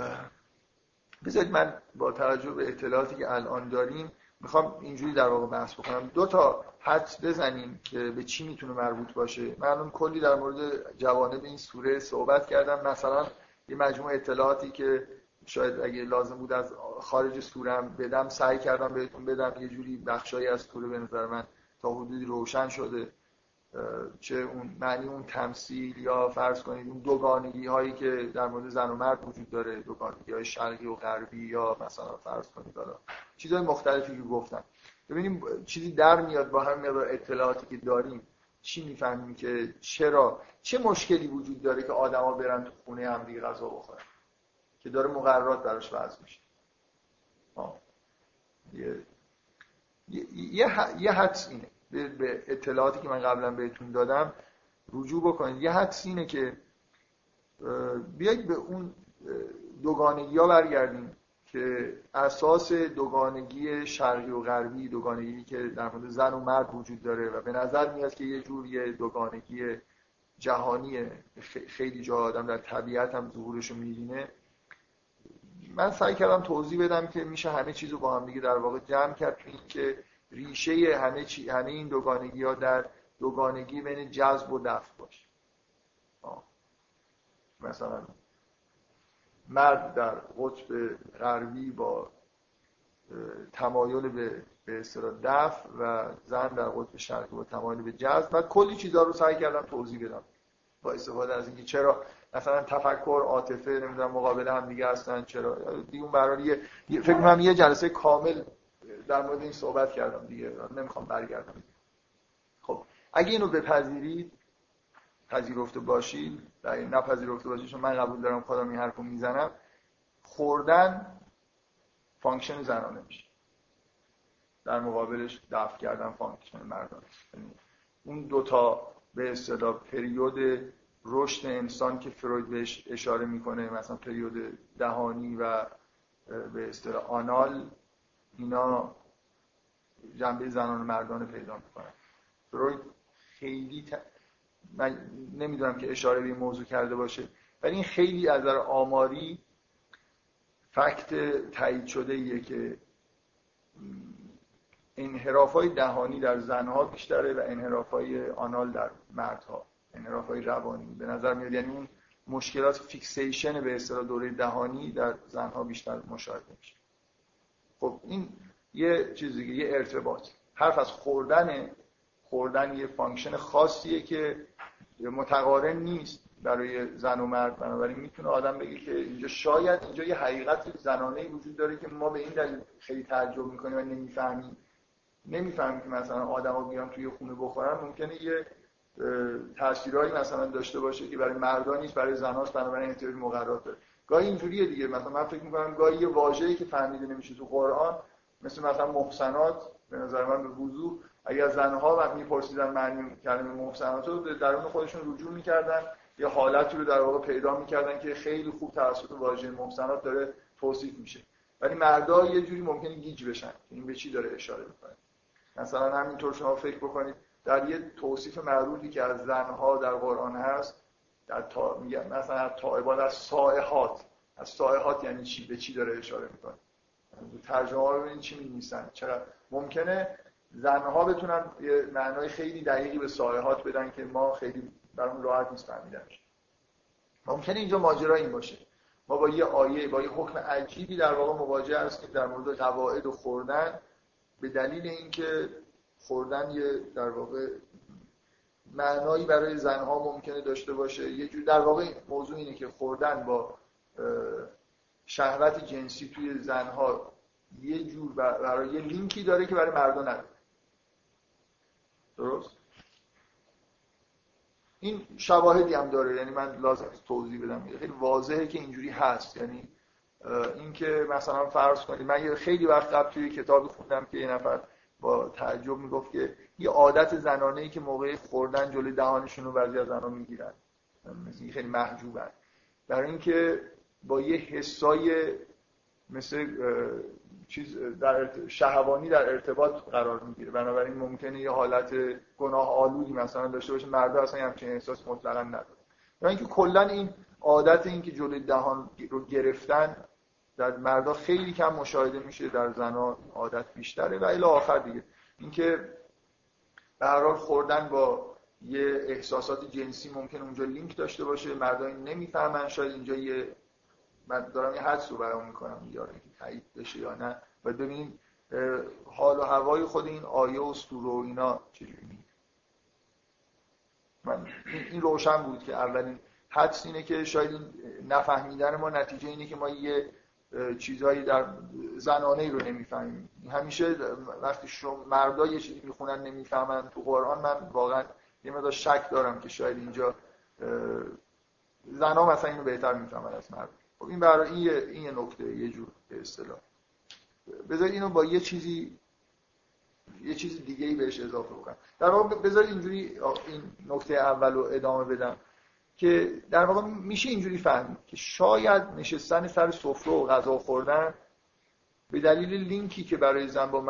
بذارید من با توجه به اطلاعاتی که الان داریم می‌خوام اینجوری در واقع بحث بکنم. دو تا حد بزنیم که به چی می‌تونه مربوط باشه. من کلی در مورد جوانب این سوره صحبت کردم. مثلا یه مجموعه اطلاعاتی که شاید اگه لازم بود از خارج سورم بدم سعی کردم بهتون بدم. یه جوری بخشایی از سوره به نظر من تا حدودی روشن شده. چه اون معنی اون تمثیل یا فرض کنید اون دوگانگی هایی که در مورد زن و مرد وجود داره دوگانگی های شرقی و غربی یا مثلا فرض کنید حالا چیزهای مختلفی که گفتم ببینیم چیزی در میاد با هم مقدار اطلاعاتی که داریم. چی می‌فهمیم که چرا؟ چه مشکلی وجود داره که آدما برن تو خونه هم دیگه غذا بخورن؟ که داره مقررات براش وضع میشه. یه یه, یه حدس اینه. به اطلاعاتی که من قبلا بهتون دادم رجوع بکنید. یه حدس اینه که بیایید به اون دوگانگی ها برگردیم. که اساس دوگانگی شرقی و غربی دوگانگی که در مورد زن و مرد وجود داره و به نظر میاد که یه جوری دوگانگی جهانی خیلی جا آدم در طبیعت هم ظهورش می‌بینه. من سعی کردم توضیح بدم که میشه همه چیز رو با هم دیگه در واقع جمع کرد که ریشه همه, چی، همه این دوگانگی ها در دوگانگی بین جذب و دفع باشه. مثلا مرد در قطب غربی با تمایل به به اصطلاح دفع و زن در قطب شرقی با تمایل به جذب. و کلی چیزا رو سعی کردم توضیح بدم با استفاده از اینکه چرا مثلا تفکر عاطفه نمی‌دونم مقابل هم دیگه هستن چرا؟ دیگه اون برای فکر کنم یه جلسه کامل در مورد این صحبت کردم دیگه. نمی‌خوام برگردم. خب اگه اینو بپذیرید پذیرفته باشید و نپذیرفته باشید چون من قبول دارم خودم این حرفو می‌زنم. خوردن function زنانه میشه. در مقابلش دفع کردن function مردانه یعنی اون دوتا به اصطلاح پریود رشد انسان که فروید بهش اشاره می‌کنه مثلا پریود دهانی و به اصطلاح آنال اینا جنبه زنان و مردان پیدا می‌کنن. فروید خیلی. من نمی‌دونم که اشاره به این موضوع کرده باشه ولی این خیلی از نظر آماری فکت تایید شده ایه که انحراف های دهانی در زنها بیشتره و انحراف های anal در مردها انحراف های روانی. به نظر میاد یعنی اون مشکلات fixation به اصطلاح دوره دهانی در زنها بیشتر مشاهده میشه. خب این یه چیز دیگه یه ارتباط. حرف از خوردن خوردن یه function خاصیه که متقارن نیست برای زن و مرد. بنابراین می‌تونه آدم بگه که اینجا شاید اینجا یه حقیقت زنانه وجود داره که ما به این دلیل خیلی تعجب می‌کنیم و نمی‌فهمیم. نمی‌فهمیم که مثلا آدما بیان توی خونه بخورن. ممکنه یه تاثیرایی مثلا داشته باشه که برای مردان نیست برای زناست بنابراین احتیاج مقررات داره. گاهی اینجوریه دیگه. مثلا من فکر می‌کنم گاهی یه واژه‌ای که فهمیده نمیشه تو قرآن مثل مثلا محسنات به نظر من به وضوح اگر زنها و میپرسیدن معنی کلمه محسنات رو درون خودشون رجوع می‌کردن. یه حالتی رو در واقع پیدا می‌کردن که خیلی خوب توسط واژه محسنات داره توصیف میشه. ولی مردا یه جوری ممکنه گیج بشن این به چی داره اشاره می‌کنه. مثلا همینطور شما فکر بکنید در یه توصیف معروفی که از زنها در قرآن هست در تا... میگن مثلا تائبات از سائحات از سائحات یعنی چی؟ به چی داره اشاره می‌کنه؟ ترجمه رو ببینید چی می‌نویسن. چرا؟ ممکنه زنها بتونن یه معنای خیلی دقیقی به سائحات بدن که ما خیلی برامون راحت نیست فهمیدنش ممکنه اینجا ماجرا این باشه. ما با یه آیه با یه حکم عجیبی در واقع مواجه هستیم در مورد قواعد و خوردن. به دلیل اینکه خوردن یه در واقع معنایی برای زنها ممکنه داشته باشه. یه جور در واقع موضوع اینه که خوردن با شهوت جنسی توی زنها یه جور برای یه لینکی داره که برای مردا نداره. درست؟ این شواهدی هم داره یعنی من لازم توضیح بدم. خیلی واضحه که اینجوری هست. یعنی اینکه مثلا فرض کنید من یه خیلی وقت قبل توی کتابی خوندم که یه نفر با تعجب می‌گفت که یه عادت زنانه ای که موقع خوردن جلوی دهانشون رو بعضی از زنان می‌گیرن. مثل خیلی محجوبن برای اینکه با یه حسای مثل چیز در شهوانی در ارتباط قرار می‌گیره. بنابراین ممکنه یه حالت گناه آلودی مثلا داشته باشه مردا اصلا همچین احساس مطلقا نداره یا اینکه کلا این عادت این که جلوی دهان رو گرفتن در مردا خیلی کم مشاهده میشه در زنها عادت بیشتره. و الی آخر دیگه اینکه به هر خوردن با یه احساسات جنسی ممکن اونجا لینک داشته باشه. مردا نمی‌فهمن شاید اینجا یه من دارم یه حدس رو برام می‌کنم یا که تایید بشه یا نه. و ببینیم حال و هوای خود این آیه و سوره و اینا چجوری من این روشن بود که اولین حدس اینه که شاید نفهمیدن ما نتیجه اینه که ما یه چیزهایی در زنانه رو نمی‌فهمیم. همیشه وقتی شما مردا یه چیزی می‌خونن نمی‌فهمن. تو قرآن من واقعا یه مقدار شک دارم که شاید اینجا زنها مثلا اینو بهتر می‌فهمن از مرد. خب این برای این یه, این نکته یه جور به اصطلاح. بذار اینو با یه چیزی یه چیز دیگه ای بهش اضافه بکنم. در واقع بذار اینجوری این نکته اول رو ادامه بدم که در واقع میشه اینجوری فهمید که شاید نشستن سر سفره و غذا خوردن به دلیل لینکی که برای زن با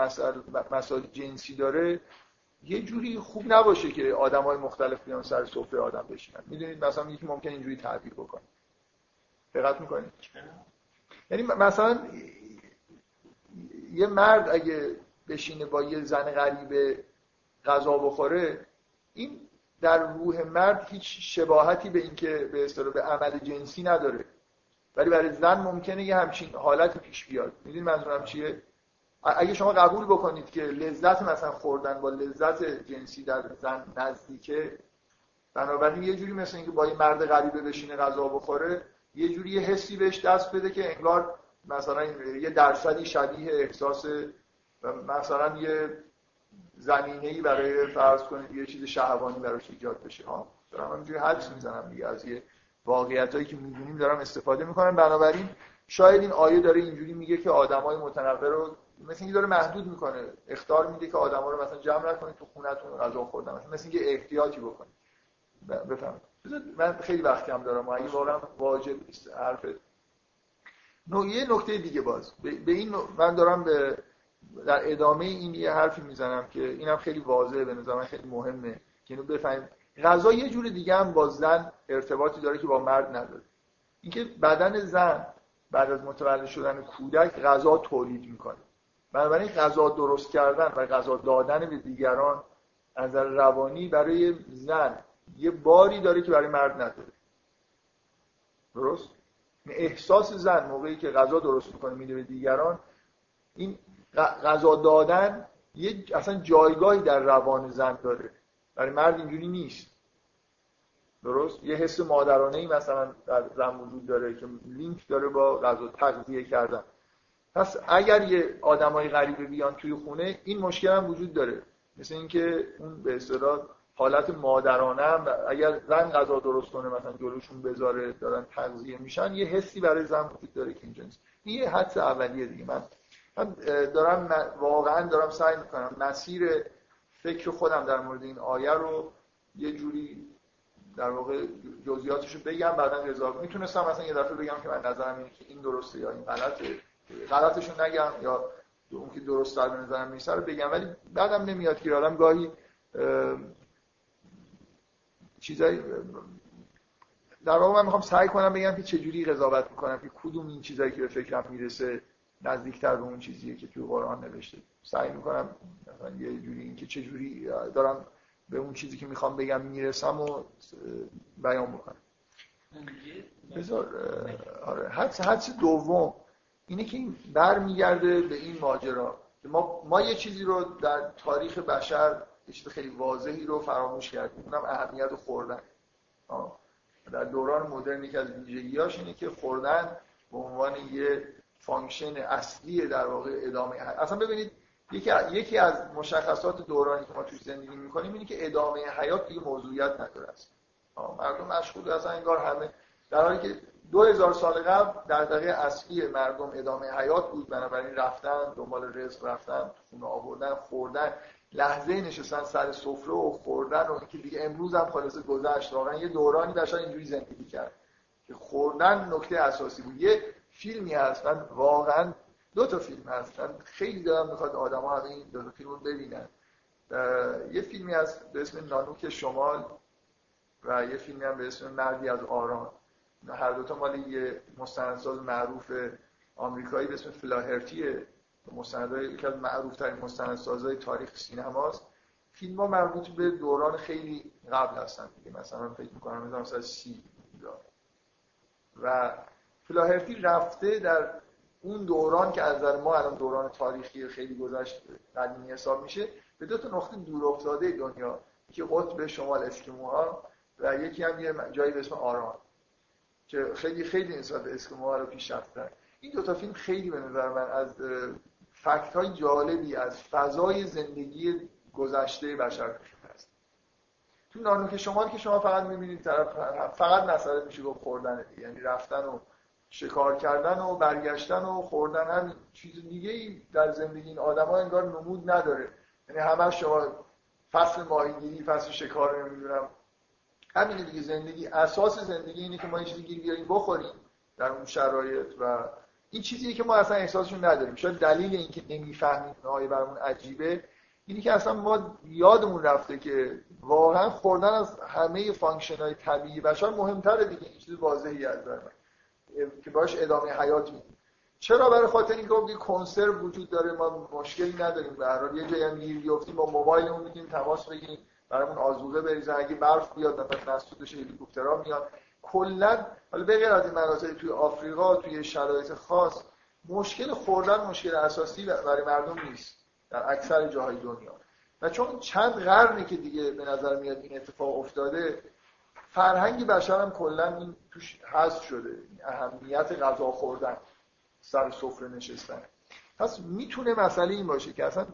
مسائل جنسی داره یه جوری خوب نباشه که آدم های مختلف بیان سر سفره آدم بشینن. می‌دونید مثلا یکی ممکن اینجوری تعبیر بکنه. دقت می‌کنید یعنی مثلا یه مرد اگه بشینه با یه زن غریبه غذا بخوره این در روح مرد هیچ شباهتی به اینکه به اصطلاح به عمل جنسی نداره. ولی برای زن ممکنه یه همچین حالت پیش بیاد. می‌دونی منظورم چیه؟ اگه شما قبول بکنید که لذت مثلا خوردن با لذت جنسی در زن نزدیکه بنابراین یه جوری مثل اینکه با یه مرد غریبه بشینه غذا بخوره یه جوری یه حسی بهش دست بده که انگار مثلا یه درصدی شبیه احساس مثلا یه زمینه ای برای فرض کنید یه چیز شهوانی براش ایجاد بشه. ها دارم همینجوری حدس می‌زنم دیگه. از یه واقعیت هایی که می‌دونیم دارم استفاده می‌کنم. بنابراین شاید این آیه داره اینجوری میگه که آدمای متنوع رو مثل اینکه داره محدود می‌کنه. اختار میده که آدما رو مثلا جمع نکنید تو خونتون غذا خوردن مثل اینکه احتیاطی بکنید. بفهمید من خیلی وقت کم دارم و اگه واقعا واجب نیست حرف. یه نکته دیگه باز. به این من دارم به در ادامه این یه حرفی می‌زنم که اینم خیلی واضحه به نظر خیلی مهمه. که اینو بفهمیم. غذا یه جور دیگه هم با زن ارتباطی داره که با مرد نداره. اینکه بدن زن بعد از متولد شدن کودک غذا تولید می‌کنه. بنابراین غذا درست کردن و غذا دادن به دیگران از نظر روانی برای زن یه باری داره که برای مرد نداره درست؟ احساس زن موقعی که غذا درست می‌کنه میده به دیگران این غذا دادن یه اصلا جایگاهی در روان زن داره. برای مرد اینجوری نیست. درست؟ یه حس مادرانه ای مثلا در زن وجود داره که لینک داره با غذا تغذیه کردن. پس اگر یه آدمای غریبه بیان توی خونه این مشکل هم وجود داره. مثل اینکه اون به اصطلاح حالت مادرانه هم اگر زن غذا درست کنه مثلا جلوشون بذاره دارن تغذیه میشن یه حسی برای زن وجود داره که اینجا نیست. این یه حدس اولیه دیگه. من من دارم واقعا دارم سعی می‌کنم. مسیر فکر خودم در مورد این آیه رو یه جوری در واقع جزئیاتش رو بگم بعدا قضاوت می‌تونستم مثلا یه دفعه بگم که من نظرم اینه که این درسته یا این غلطه. غلطشو نگم یا اون که درست در نظرم نیست رو بگم. ولی بعدم نمیاد که آدم گاهی چیزایی در واقع من می‌خوام سعی کنم بگم که چجوری قضاوت می‌کنم که کدوم این چیزایی که به فکرم می‌رسه نزدیکتر به اون چیزیه که توی قرآن نوشته. سعی می‌کنم مثلا یه جوری اینکه چجوری دارم به اون چیزی که می‌خوام بگم می‌رسم و بیان بکنم. بذار آره حدس حدس دوم اینه که این برمیگرده به این ماجرا. ما ما یه چیزی رو در تاریخ بشر یه چیز خیلی واضحی رو فراموش کردیم. اونم اهمیت خوردن. در دوران مدرن یکی از ویژگیاش اینه که خوردن به عنوان یه function اصلی در واقع ادامه اصلا ببینید یکی یکی از مشخصات دورانی که ما توی زندگی می‌کنیم اینه که ادامه حیات دیگه موضوعیت نداره است مردم مشغول اصلا انگار همه در حالی که دو هزار سال قبل در دقیقه اصلی مردم ادامه حیات بود بنابراین رفتن دنبال رزق رفتن خونه آوردن خوردن. لحظه نشستن سر سفره و خوردن و که دیگه امروز هم خلاص گذشت واقعا یه دورانی بشر اینجوری زندگی کرد که خوردن نکته اساسی بود. یه فیلمی هست من واقعا دو تا فیلم هست. من خیلی دارم می‌خواد آدما همه این دو تا فیلم رو ببینن. یه فیلمی هست به اسم نانوک شمال و یه فیلمی هم به اسم مردی از آران هر دوتا مال یه مستندساز معروف آمریکایی به اسم فلاهرتیه مستندهای یکی از معروف ترین مستندسازهای تاریخ سینماست. فیلم ها مربوط به دوران خیلی قبل هستن دیگه. مثلا فکر می‌کنم مثلا سی و فلاهرتی رفته در اون دوران که از نظر ما الان دوران تاریخی خیلی گذشت قدیمی حساب میشه به دو تا نقطه دور افتاده دنیا. که قطب شمال اسکیموها و یکی هم یه جایی به اسم آران که خیلی خیلی نسبت به اسکیموها رو پیش رفتن این دو تا فیلم خیلی به نظر من از فکت های جالبی از فضای زندگی گذشته بشر هست. تو نانوک شمال که شما فقط می‌بینید طرف فقط مسئله میشه گفت خوردن یعنی رفتن و شکار کردن و برگشتن و خوردن هم چیز دیگه ای در زندگی این آدم انگار نمود نداره. یعنی همه شما فصل ماهیگیری فصل شکار نمی‌دونم. همین دیگه زندگی اساس زندگی اینه که ما این چیزی گیر بیاریم بخوریم در اون شرایط و این چیزیه که ما اصلا احساسشون نداریم. شاید دلیل اینکه نمی‌فهمیم آیه برامون عجیبه. اینی که اصلا ما یادمون رفته که واقعا خوردن از همه function های طبیعی بشر مهمتره دیگه این چیز واضحیه که باش ادامه حیات میدیم چرا برای خاطر اینکه خب کنسرو وجود داره ما مشکلی نداریم. به هر حال یه جایی هم گیر با موبایلمون می‌تونیم تماس بگیریم برامون آزوقه بریزن. اگه برف بیاد مثلا نسودش هلیکوپترها میاد. کلا حالا به غیر از این مناطق توی آفریقا توی شرایط خاص مشکل خوردن مشکل اساسی برای مردم نیست در اکثر جاهای دنیا. و چون چند قرنی که دیگه به نظر میاد این اتفاق افتاده فرهنگ بشر هم کلا این توش حذف شده اهمیت غذا خوردن سر سفره نشستن. پس می‌تونه مسئله این باشه که اصلا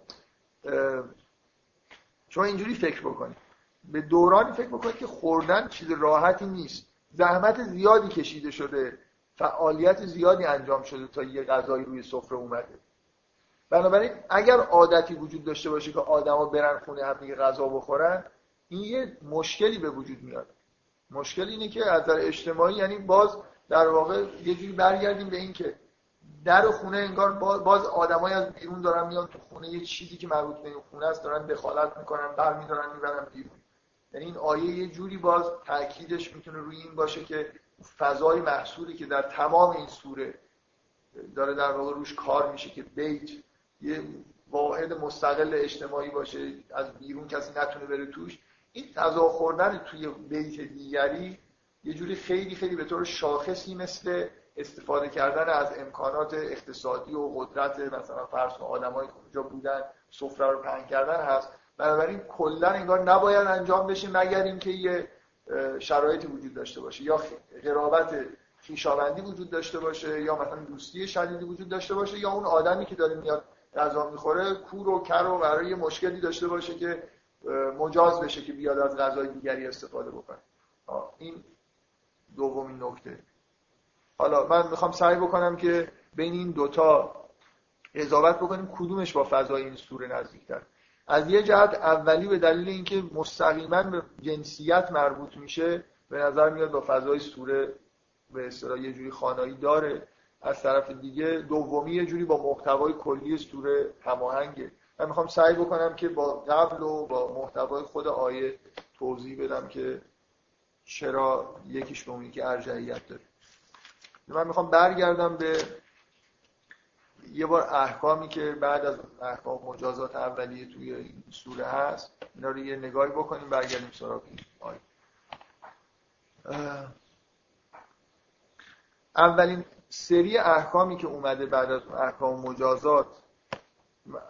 شما اینجوری فکر بکنید. به دورانی فکر بکنید که خوردن چیز راحتی نیست. زحمت زیادی کشیده شده فعالیت زیادی انجام شده تا یه غذایی روی سفره اومده. بنابراین اگر عادتی وجود داشته باشه که آدما برن خونه هم دیگه غذا بخورن این یه مشکلی به وجود میاد. مشکل اینه که از اجتماعی یعنی باز در واقع یه جوری برگردیم به این که در خونه انگار باز آدمای از بیرون دارن میان تو خونه یه چیزی که مربوط به خونه است دارن دخالت می‌کنن برمیدارن می‌برن بیرون. یعنی این آیه یه جوری باز تاکیدش می‌تونه روی این باشه که فضای محصولی که در تمام این سوره داره در واقع روش کار میشه که بیت یه واحد مستقل اجتماعی باشه از بیرون کسی نتونه بره توش. این غذا خوردن توی بیت دیگری یه جوری خیلی خیلی به طور شاخصی مثل استفاده کردن از امکانات اقتصادی و قدرت مثلا فرض آدمایی که اونجا بودن سفره رو پهن کردن هست. بنابراین کلا انگار نباید انجام بشه مگر اینکه یه شرایطی وجود داشته باشه یا قرابت خویشاوندی وجود داشته باشه یا مثلا دوستی شدیدی وجود داشته باشه یا اون آدمی که داره میاد غذا می‌خوره کور و کر و برای مشکلی داشته باشه که مجاز بشه که بیاد از غذای دیگری استفاده بکنه. این دومین نکته. حالا من می‌خوام سعی بکنم که بین این دوتا قضاوت بکنیم کدومش با فضای این سوره نزدیکتر؟ از یه جهت اولی به دلیل اینکه مستقیما به جنسیت مربوط میشه به نظر میاد با فضای سوره به اصطلاح یه جوری خانایی داره. از طرف دیگه دومی یه جوری با محتوای کلی سوره هماهنگه. من می‌خوام سعی بکنم که با قبل و با محتوای خود آیه توضیح بدم که چرا یکیش به که ارجحیت داره. من می‌خوام برگردم به یه بار احکامی که بعد از احکام مجازات اولیه توی این سوره هست اینا رو یه نگاهی بکنیم برگردیم سراغ اولین سری احکامی که اومده بعد از احکام مجازات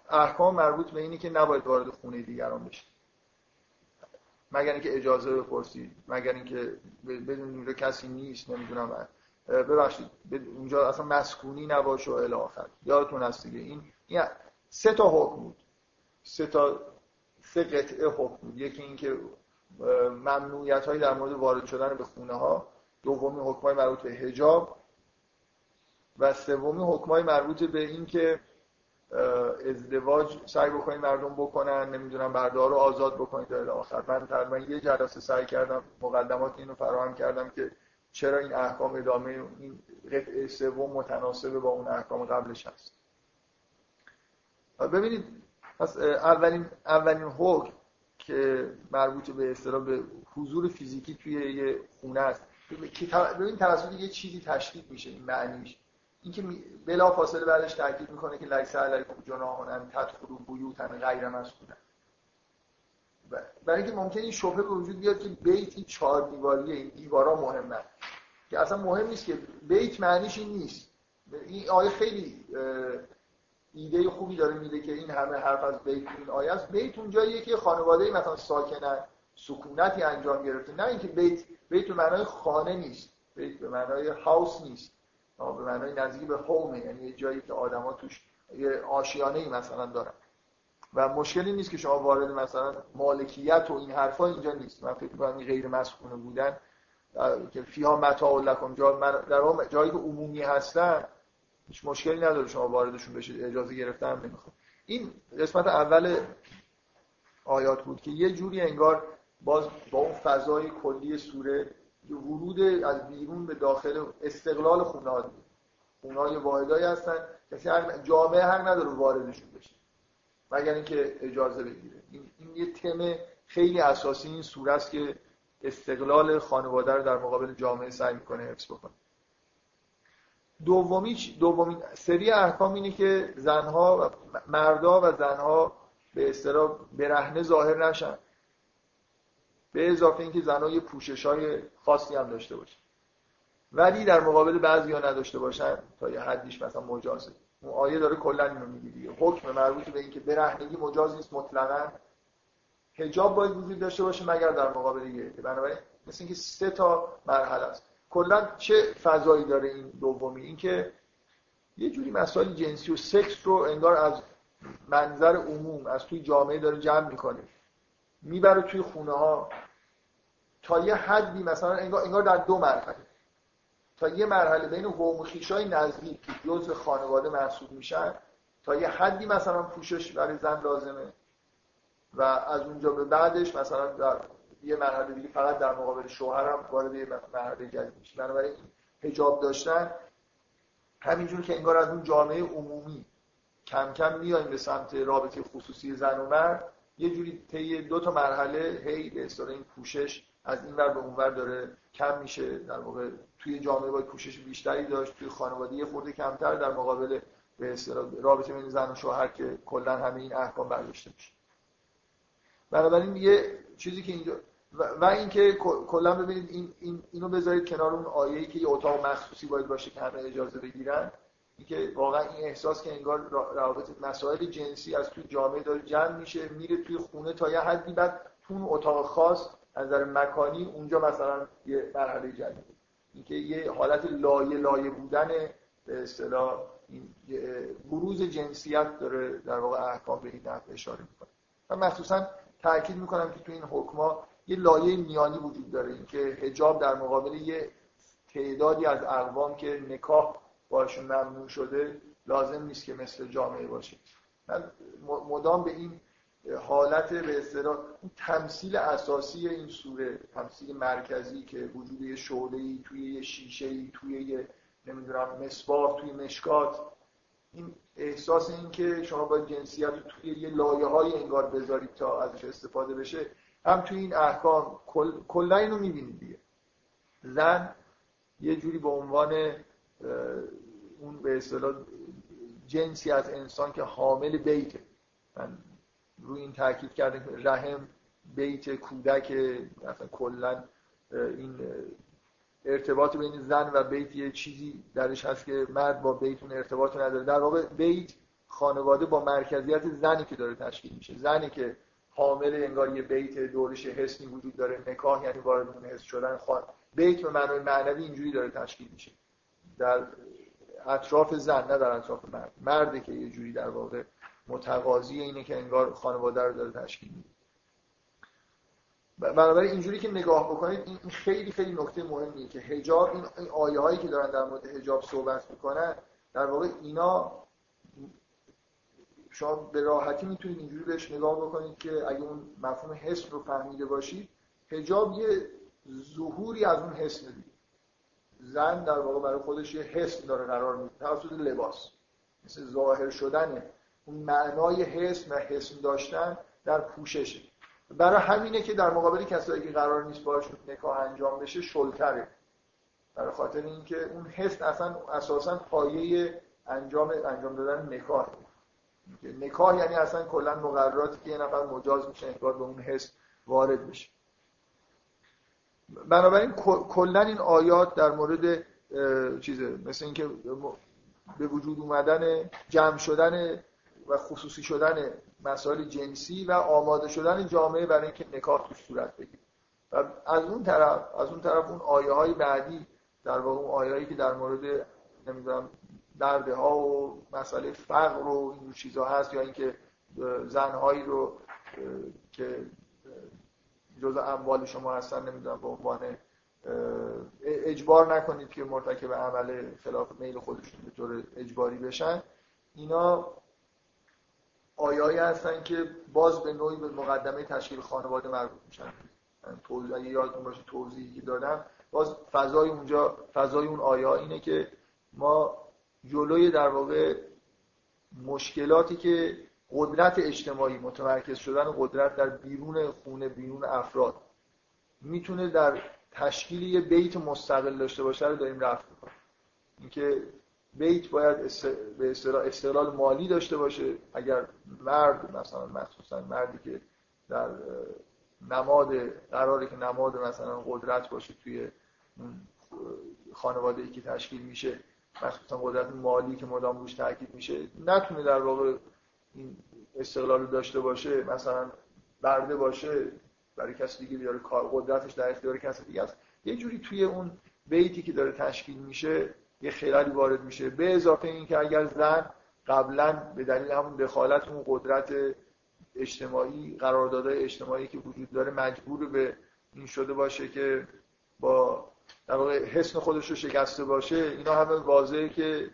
احکام مربوط به اینی که نباید وارد خونه دیگران بشید مگر اینکه اجازه بپرسید مگر اینکه بدون کسی نیست نمی‌دونم. ببخشید اونجا اصلا مسکونی نباشه و الی آخر. یادتون هست دیگه. این سه تا حکم بود. سه تا سه قطعه حکم بود. یکی اینکه ممنوعیت هایی در مورد وارد شدن به خونه ها دومی حکم های مربوط به حجاب. و سومی حکم های مربوط به اینکه ازدواج سعی بکنید مردم بکنن نمی‌دونم بردار رو آزاد بکنید تا آخر. من تقریبا یه جلسه سعی کردم مقدمات اینو فراهم کردم که چرا این احکام ادامه این قطعه سوم متناسب با اون احکام قبلش هست؟ ببینید پس اولین اولین حکم که مربوط به اصطلاح به حضور فیزیکی توی یه خونه است. ببین توسط یه چیزی تشکیل میشه این معنیش. اینکه بلا فاصله بعدش تاکید می‌کنه که لیس علیکم جناح ان تدخلوا بیوتا غیر مسکونه برای اینکه ممکنه این شبهه به وجود بیاد که بیتی چهار دیواریه این دیوارا مهمه که اصلا مهم نیست که بیت معنیش این نیست. این آیه خیلی ایده خوبی داره میده که این همه حرف از بیت این آیه است. بیت اونجاییه که خانواده مثلا ساکنن سکونتی انجام گرفته. نه اینکه بیت بیت به معنای خانه نیست. بیت به معنای هاوس نیست. به معنای نزدیک به هومه یعنی جایی که آدما توش یه آشیانه ای مثلا دارن. و مشکلی نیست که شما وارد مثلا مالکیت و این حرفا اینجا نیست. من فکر می‌کنم غیر مسکونه بودن که فیها متاع لکم جا در جایی که عمومی هستن هیچ مشکلی نداره شما واردشون بشید اجازه گرفتن نمی‌خواد. این قسمت اول آیات بود که یه جوری انگار باز با اون فضای کلی سوره ورود از بیرون به داخل استقلال خونه ها خونه های واحدایی هستن کسی هر جامعه هر نداره واردشون بشه. مگر اینکه اجازه بگیره. این, این یه تم خیلی اساسی این سوره است که استقلال خانواده رو در مقابل جامعه سعی می‌کنه حفظ بکنه. دومی دومین سری احکام اینه که زنها و مردا و زنها به اصطلاح برهنه ظاهر نشن. به اضافه اینکه زنها یه پوشش های خاصی هم داشته باشن. ولی در مقابل بعضی ها نداشته باشن تا یه حدیش مثلا مجازه. اون آیه داره کلا اینو میگه دیگه. حکم مربوط به اینکه برهنگی مجاز نیست مطلقا. حجاب باید وجود داشته باشه مگر در مقابل یه. بنابراین مثل اینکه سه تا مرحله است. کلا چه فضایی داره این دومی؟ اینکه یه جوری مسائل جنسی و سکس رو انگار از منظر عموم از توی جامعه داره جمع می‌کنه. می‌بره توی خونه ها تا یه حدی مثلا انگار, انگار در دو مرحله. تا یه مرحله بین قوم خیشای نزدیک که جزء خانواده محسوب میشن تا یه حدی مثلا پوشش برای زن لازمه و از اونجا به بعدش مثلا در یه مرحله دیگه فقط در مقابل شوهرم وارد یه مرحله جدید میشه. بنابراین حجاب داشتن همینجور که انگار از اون جامعه عمومی کم کم میایم به سمت رابطه خصوصی زن و مرد یه جوری طی دو تا مرحله هی به این پوشش از این ور به اون ور داره کم میشه. در واقع توی جامعه باید پوشش بیشتری داشت توی خانواده یه خورده کمتر در مقابل به رابطه بین زن و شوهر که کلا همه این احکام برداشته میشه. بنابراین یه چیزی که اینجا و, اینکه کلا ببینید این, این اینو بذارید کنار اون آیه‌ای که یه اتاق مخصوصی باید باشه که همه اجازه بگیرن. اینکه واقعا این احساس که انگار روابط مسائل جنسی از توی جامعه داره جمع میشه میره توی خونه تا یه حدی بعد تو اون اتاق خاص از نظر مکانی اونجا مثلا یه مرحله جدید. اینکه یه حالت لایه لایه بودن به اصطلاح بروز جنسیت داره در واقع احکام به این نحو اشاره می‌کنه. و مخصوصا تاکید می‌کنم که تو این حکما یه لایه میانی وجود داره. اینکه حجاب در مقابل یه تعدادی از اقوام که نکاح باشون ممنوع شده لازم نیست که مثل جامعه باشه. من مدام به این حالت به اصطلاح تمثیل اساسی این سوره تمثیل مرکزی که وجود یه شعله توی یه شیشه ای توی یه نمی‌دونم مصباح توی مشکات این احساس این که شما باید جنسیت توی یه لایه های انگار بذارید تا ازش استفاده بشه هم توی این احکام کلا اینو می‌بینید دیگه. زن یه جوری به عنوان اون به اصطلاح جنسی از انسان که حامل بیته. من روی این تاکید کردم که رحم بیت کودک مثلا کلا این ارتباط بین زن و بیت یه چیزی درش هست که مرد با بیتون ارتباط نداره. در واقع بیت خانواده با مرکزیت زنی که داره تشکیل میشه. زنی که حامل انگار یه بیت دورش حسی وجود داره نکاح یعنی وارد اون حس شدن خان بیت به معنای معنوی اینجوری داره تشکیل میشه. در اطراف زن نه در اطراف مرد. مرده که یه جوری در واقع متقاضی اینه که انگار خانواده رو داره تشکیل میده. بنابراین اینجوری که نگاه بکنید این خیلی خیلی نکته مهمیه که حجاب این آیه هایی که دارن در مورد حجاب صحبت می‌کنن در واقع اینا شما به راحتی می‌تونید اینجوری بهش نگاه بکنید که اگه اون مفهوم حس رو فهمیده باشید حجاب یه ظهوری از اون حس میده. زن در واقع برای خودش یه حس داره قرار میده توسط لباس. مثل ظاهر شدن اون معنای حس و حس داشتن در پوششه. برای همینه که در مقابل کسایی که قرار نیست باشون نکاح انجام بشه شلتره. برای خاطر اینکه اون حس اصلا اساسا پایه انجام انجام دادن نکاح. نکاح یعنی اصلا کلا مقرراتی که یه نفر مجاز میشه انگار به اون حس وارد بشه. بنابراین کلا این آیات در مورد چیزه مثل اینکه به وجود اومدن جمع شدن و خصوصی شدن مسائل جنسی و آماده شدن جامعه برای اینکه نکاح توش صورت بگیره. و از اون طرف از اون طرف اون آیه های بعدی در واقع اون آیه که در مورد نمی‌دونم درده ها و مسئله فقر و این چیزها هست یا اینکه زنهایی رو که جزء اموال شما هستن نمی‌دونم به عنوان اجبار نکنید که مرتکب عمل خلاف میل خودشون به طور اجباری بشن. اینا آیایی هستن که باز به نوعی به مقدمه تشکیل خانواده مربوط میشن. توضیح اگه یادتون باشه توضیحی دادم باز فضای اونجا فضای اون آیا اینه که ما جلوی در واقع مشکلاتی که قدرت اجتماعی متمرکز شدن قدرت در بیرون خونه بیرون افراد می‌تونه در تشکیل یه بیت مستقل داشته باشه رو داریم رفت اینکه بیت باید به استقلال مالی داشته باشه. اگر مرد مثلا مخصوصا مردی که در نماد قراره که نماد مثلا قدرت باشه توی خانواده ای که تشکیل میشه مخصوصا قدرت مالی که مدام روش تاکید میشه نتونه در واقع این استقلال رو داشته باشه. مثلا برده باشه برای کسی دیگه بیاره کار قدرتش در اختیار کسی دیگه است. یه جوری توی اون بیتی که داره تشکیل میشه یه خلالی وارد میشه. به اضافه اینکه اگر زن قبلا به دلیل همون دخالت اون قدرت اجتماعی قراردادهای اجتماعی که وجود داره مجبور به این شده باشه که با در واقع حسن خودش رو شکسته باشه اینا همه واضحه که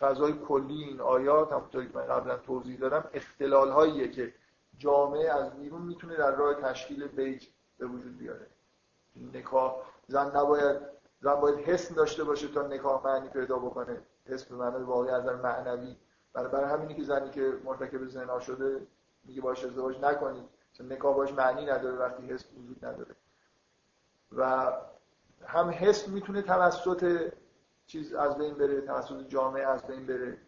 فضای کلی این آیات همونطوری که من قبلا توضیح دادم اختلال هاییه که جامعه از بیرون می‌تونه در راه تشکیل بیت به وجود بیاره. نکاح زن نباید زن باید حسن داشته باشه تا نکاح معنی پیدا بکنه. حسن به معنی واقعی از معنوی. برای برای همینی که زنی که مرتکب زنا شده میگه باش ازدواج نکنید. چون نکاح باش معنی نداره وقتی حس وجود نداره. و هم حس می‌تونه توسط چیز از بین بره توسط جامعه از بین بره.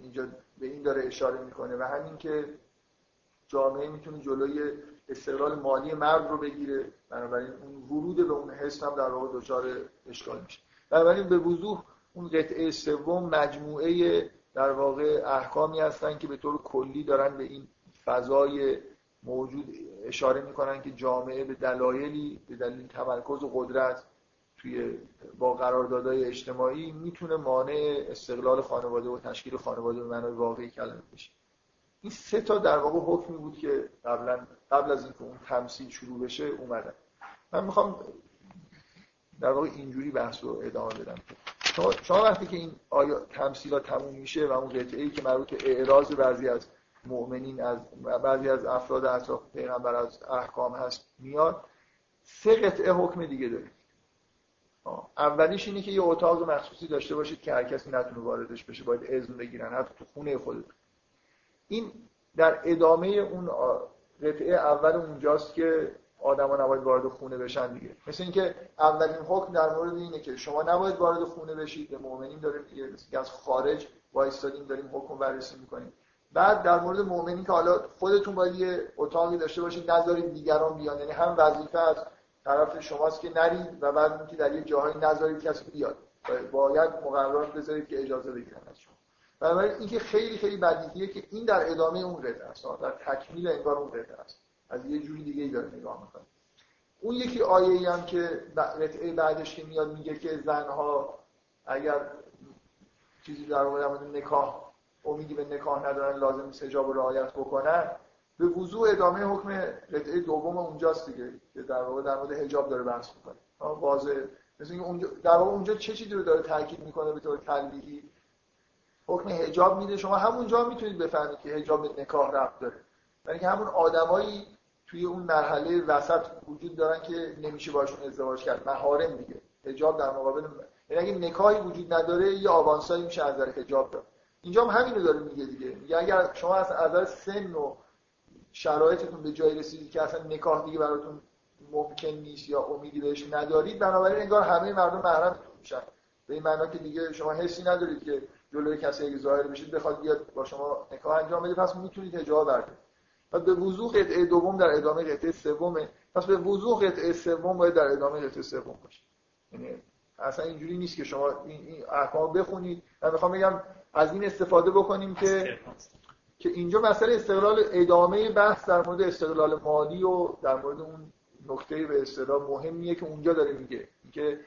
اینجا به این داره اشاره می‌کنه. و همین که جامعه می‌تونه جلوی استقلال مالی مرد رو بگیره بنابراین اون ورود به اون حس هم در واقع دچار اشکال میشه. بنابراین به وضوح اون قطعه سوم مجموعه در واقع احکامی هستن که به طور کلی دارن به این فضای موجود اشاره می‌کنن که جامعه به دلایلی به دلیل تمرکز و قدرت توی با قراردادهای اجتماعی می‌تونه مانع استقلال خانواده و تشکیل خانواده به معنای واقعی کلمه بشه. این سه تا در واقع حکمی بود که قبلا قبل از اینکه اون تمثیل شروع بشه اومدن من می‌خوام در واقع اینجوری بحث رو ادامه بدم. شما, وقتی که این آیا تمثیلات تموم میشه و اون قطعه ای که مربوط به اعراض بعضی از مؤمنین از بعضی از افراد اطراف پیغمبر از احکام هست میاد سه قطعه حکم دیگه داره. اولیش اینه که یه اتاق مخصوصی داشته باشید که هر کسی نتونه واردش بشه باید اذن بگیرن حتی تو خونه خودتون. این در ادامه اون قطعه اول اونجاست که آدما نباید وارد خونه بشن دیگه. مثل اینکه اولین حکم در مورد اینه که شما نباید وارد خونه بشید به مؤمنین داریم از خارج وایستادیم داریم حکم بررسی می‌کنیم. بعد در مورد مؤمنین که حالا خودتون باید یه اتاقی داشته باشید نذارید دیگران بیان. یعنی هم وظیفه از طرف شماست که نرید و بعد اینکه در یه جاهایی نذارید کسی بیاد. باید مقررات بذارید که اجازه بگیرن از شما. بنابراین اینکه خیلی خیلی بدیهیه که این در ادامه اون قطعه است در تکمیل انگار اون قطعه است. از یه جوری دیگه ای داره نگاه می‌کنه. اون یکی آیه ای هم که قطعه بعدش که میاد میگه که زنها اگر چیزی در مورد نکاح امیدی به نکاح ندارن لازم نیست حجاب رو رعایت بکنن به وضوع ادامه حکم قطعه دوم اونجاست دیگه که در واقع در مورد حجاب داره بحث می‌کنه. واضح مثل اونجا در واقع اونجا چه چیزی رو داره تاکید می‌کنه به طور تلویحی حکم حجاب میده. شما همونجا می‌تونید بفهمید که حجاب به نکاح ربط داره. یعنی که همون آدمایی توی اون مرحله وسط وجود دارن که نمیشه باشون ازدواج کرد. محارم دیگه. حجاب در مقابل یعنی اگه نکاحی وجود نداره یه آوانسایی میشه از نظر حجاب داره. اینجا هم همین رو داره میگه دیگه. میگه اگر شما از نظر سن و شرایطتون به جایی رسیدید که اصلا نکاح دیگه براتون ممکن نیست یا امیدی بهش ندارید بنابراین انگار همه مردم محرمتون میشن. به این معنا که دیگه شما حسی ندارید که جلوی کسی اگه ظاهر بشید بخواد بیاد با شما نکاح انجام بده پس می‌تونید حجاب بردارید پس به وضوح قطعه دوم در ادامه قطعه سومه. پس به وضوح قطعه سوم باید در ادامه قطعه سوم باشه. یعنی اصلا اینجوری نیست که شما این, این احکام بخونید. من می‌خوام بگم از این استفاده بکنیم که که اینجا مسئله استقلال ادامه بحث در مورد استقلال مالی و در مورد اون نکته به اصطلاح مهمیه که اونجا داره میگه. که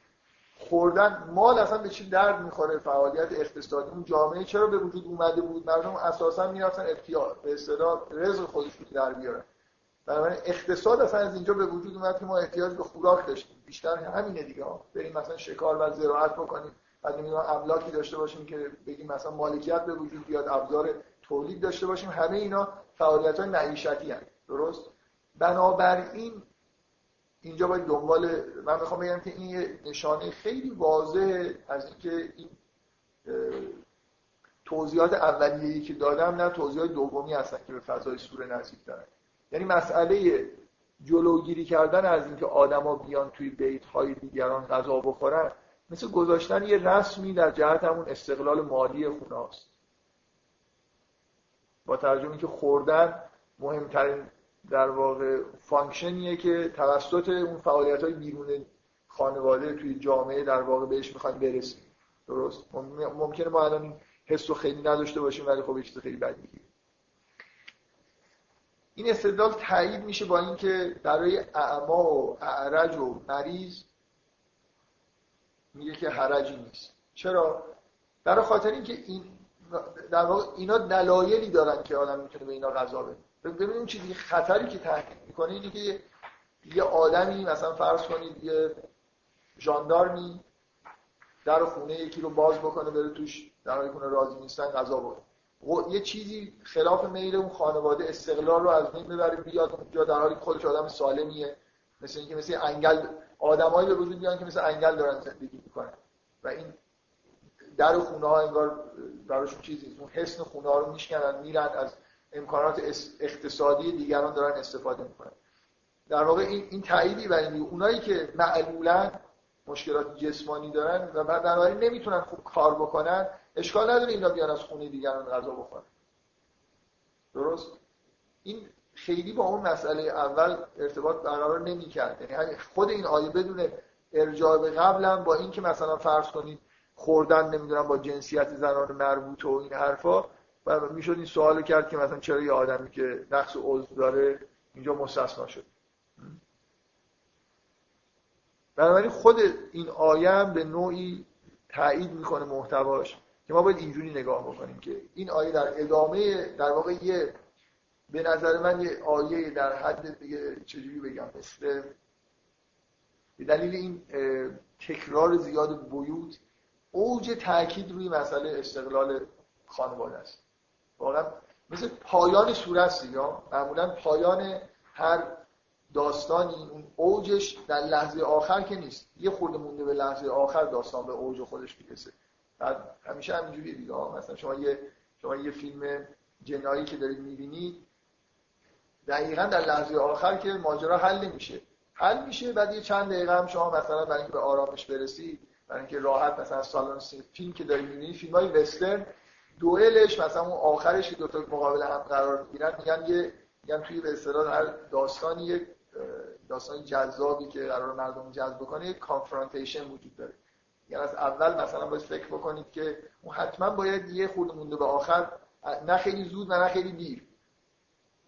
خوردن مال اصلا به چی درد می‌خوره؟ فعالیت اقتصادی. اون جامعه چرا به وجود اومده بود؟ مردم اساسا می‌رفتن افتیار به اصطلاح رزق خودشون در بیارن. بنابراین اقتصاد اصلا از اینجا به وجود اومد که ما احتیاج به خوراک داشتیم. بیشتر همینه دیگه بریم مثلا شکار و زراعت بکنیم. بعد نمی‌دونم املاکی داشته باشیم که بگیم مثلا مالکیت به وجود بیاد ابزار تولید داشته باشیم. همه اینا فعالیت های معیشتی درست؟ بنابراین اینجا باید دنبال من می‌خوام بگم که این نشانه خیلی واضح از اینکه این توضیحات اولیه‌ای که دادم نه توضیحات دومی هستن که به فضای سوره نزدیک دارن. یعنی مسئله جلوگیری کردن از اینکه آدما بیان توی بیت های دیگران غذا بخورن مثل گذاشتن یه رسمی در جهت همون استقلال مالی خونه است با ترجمه که خوردن مهمترین در واقع function یه که توسط اون فعالیت های بیرون خانواده توی جامعه در واقع بهش می‌خوایم برسیم. درست؟ ممکنه ما الان حس رو خیلی نداشته باشیم ولی خب چیز خیلی بدی این استدلال تایید میشه با اینکه برای اعما و اعرج و مریض میگه که حرجی نیست. چرا؟ برای خاطر اینکه این در واقع اینا دلایلی دارن که آدم می‌تونه به اینا غذا بده. ببینیم چیزی خطری که تهدید می‌کنه اینه که یه آدمی مثلا فرض کنید یه ژاندارمی در خونه یکی رو باز بکنه بره توش در حالی کنه راضی نیستن غذا بخوره. یه چیزی خلاف میل اون خانواده استقلال رو از بین ببره بیاد اونجا در حالی خودش آدم سالمیه. مثل اینکه مثل انگل آدمایی به وجود میان که مثل انگل دارن زندگی می‌کنن. و این در خونه ها انگار براشون چیزی اون حسن خونه ها رو میشکنن میرن از امکانات اقتصادی دیگران دارن استفاده می‌کنن. در واقع این, این تاییدی برای اونایی که معلولا مشکلات جسمانی دارن و بنابراین نمی‌تونن خوب کار بکنن اشکال نداره اینا بیان از خونه دیگران غذا بخورن. درست؟ این خیلی با اون مسئله اول ارتباط برقرار نمی‌کرد. یعنی خود این آیه بدون ارجاع به قبلا با اینکه مثلا فرض کنید خوردن نمی‌دونم با جنسیت زنان مربوط و این حرفا می‌شد این سوال کرد که مثلا چرا یه آدمی که نقص عضو داره اینجا مستثنا شد. بنابراین خود این آیه به نوعی تایید می‌کنه محتواش که ما باید اینجوری نگاه بکنیم که این آیه در ادامه در واقع یه به نظر من یه آیه در حد دیگه چجوری بگم مثل به دلیل این تکرار زیاد بیوت اوج تاکید روی مسئله استقلال خانواده است. واقعا مثل پایان سوره است یا معمولا پایان هر داستانی اون اوجش در لحظه آخر که نیست. یه خورده مونده به لحظه آخر داستان به اوج خودش می‌رسه. بعد همیشه همینجوری دیگه. مثلا شما یه شما یه فیلم جنایی که دارید می‌بینید دقیقا در لحظه آخر که ماجرا حل نمیشه. حل میشه بعد یه چند دقیقه هم شما مثلا برای اینکه به آرامش برسید برای اینکه راحت مثلا سالن فیلم که دارید می‌بینید فیلم های وسترن دوئلش مثلا اون آخرش دو تا مقابل هم قرار می‌گیرن میگن یه میگن توی به اصطلاح هر داستانی یک داستان جذابی که قرار مردم جذب بکنه یک کانفرانتیشن وجود داره. یعنی از اول مثلا باید فکر بکنید که اون حتما باید یه خورده مونده به آخر نه خیلی زود نه خیلی دیر.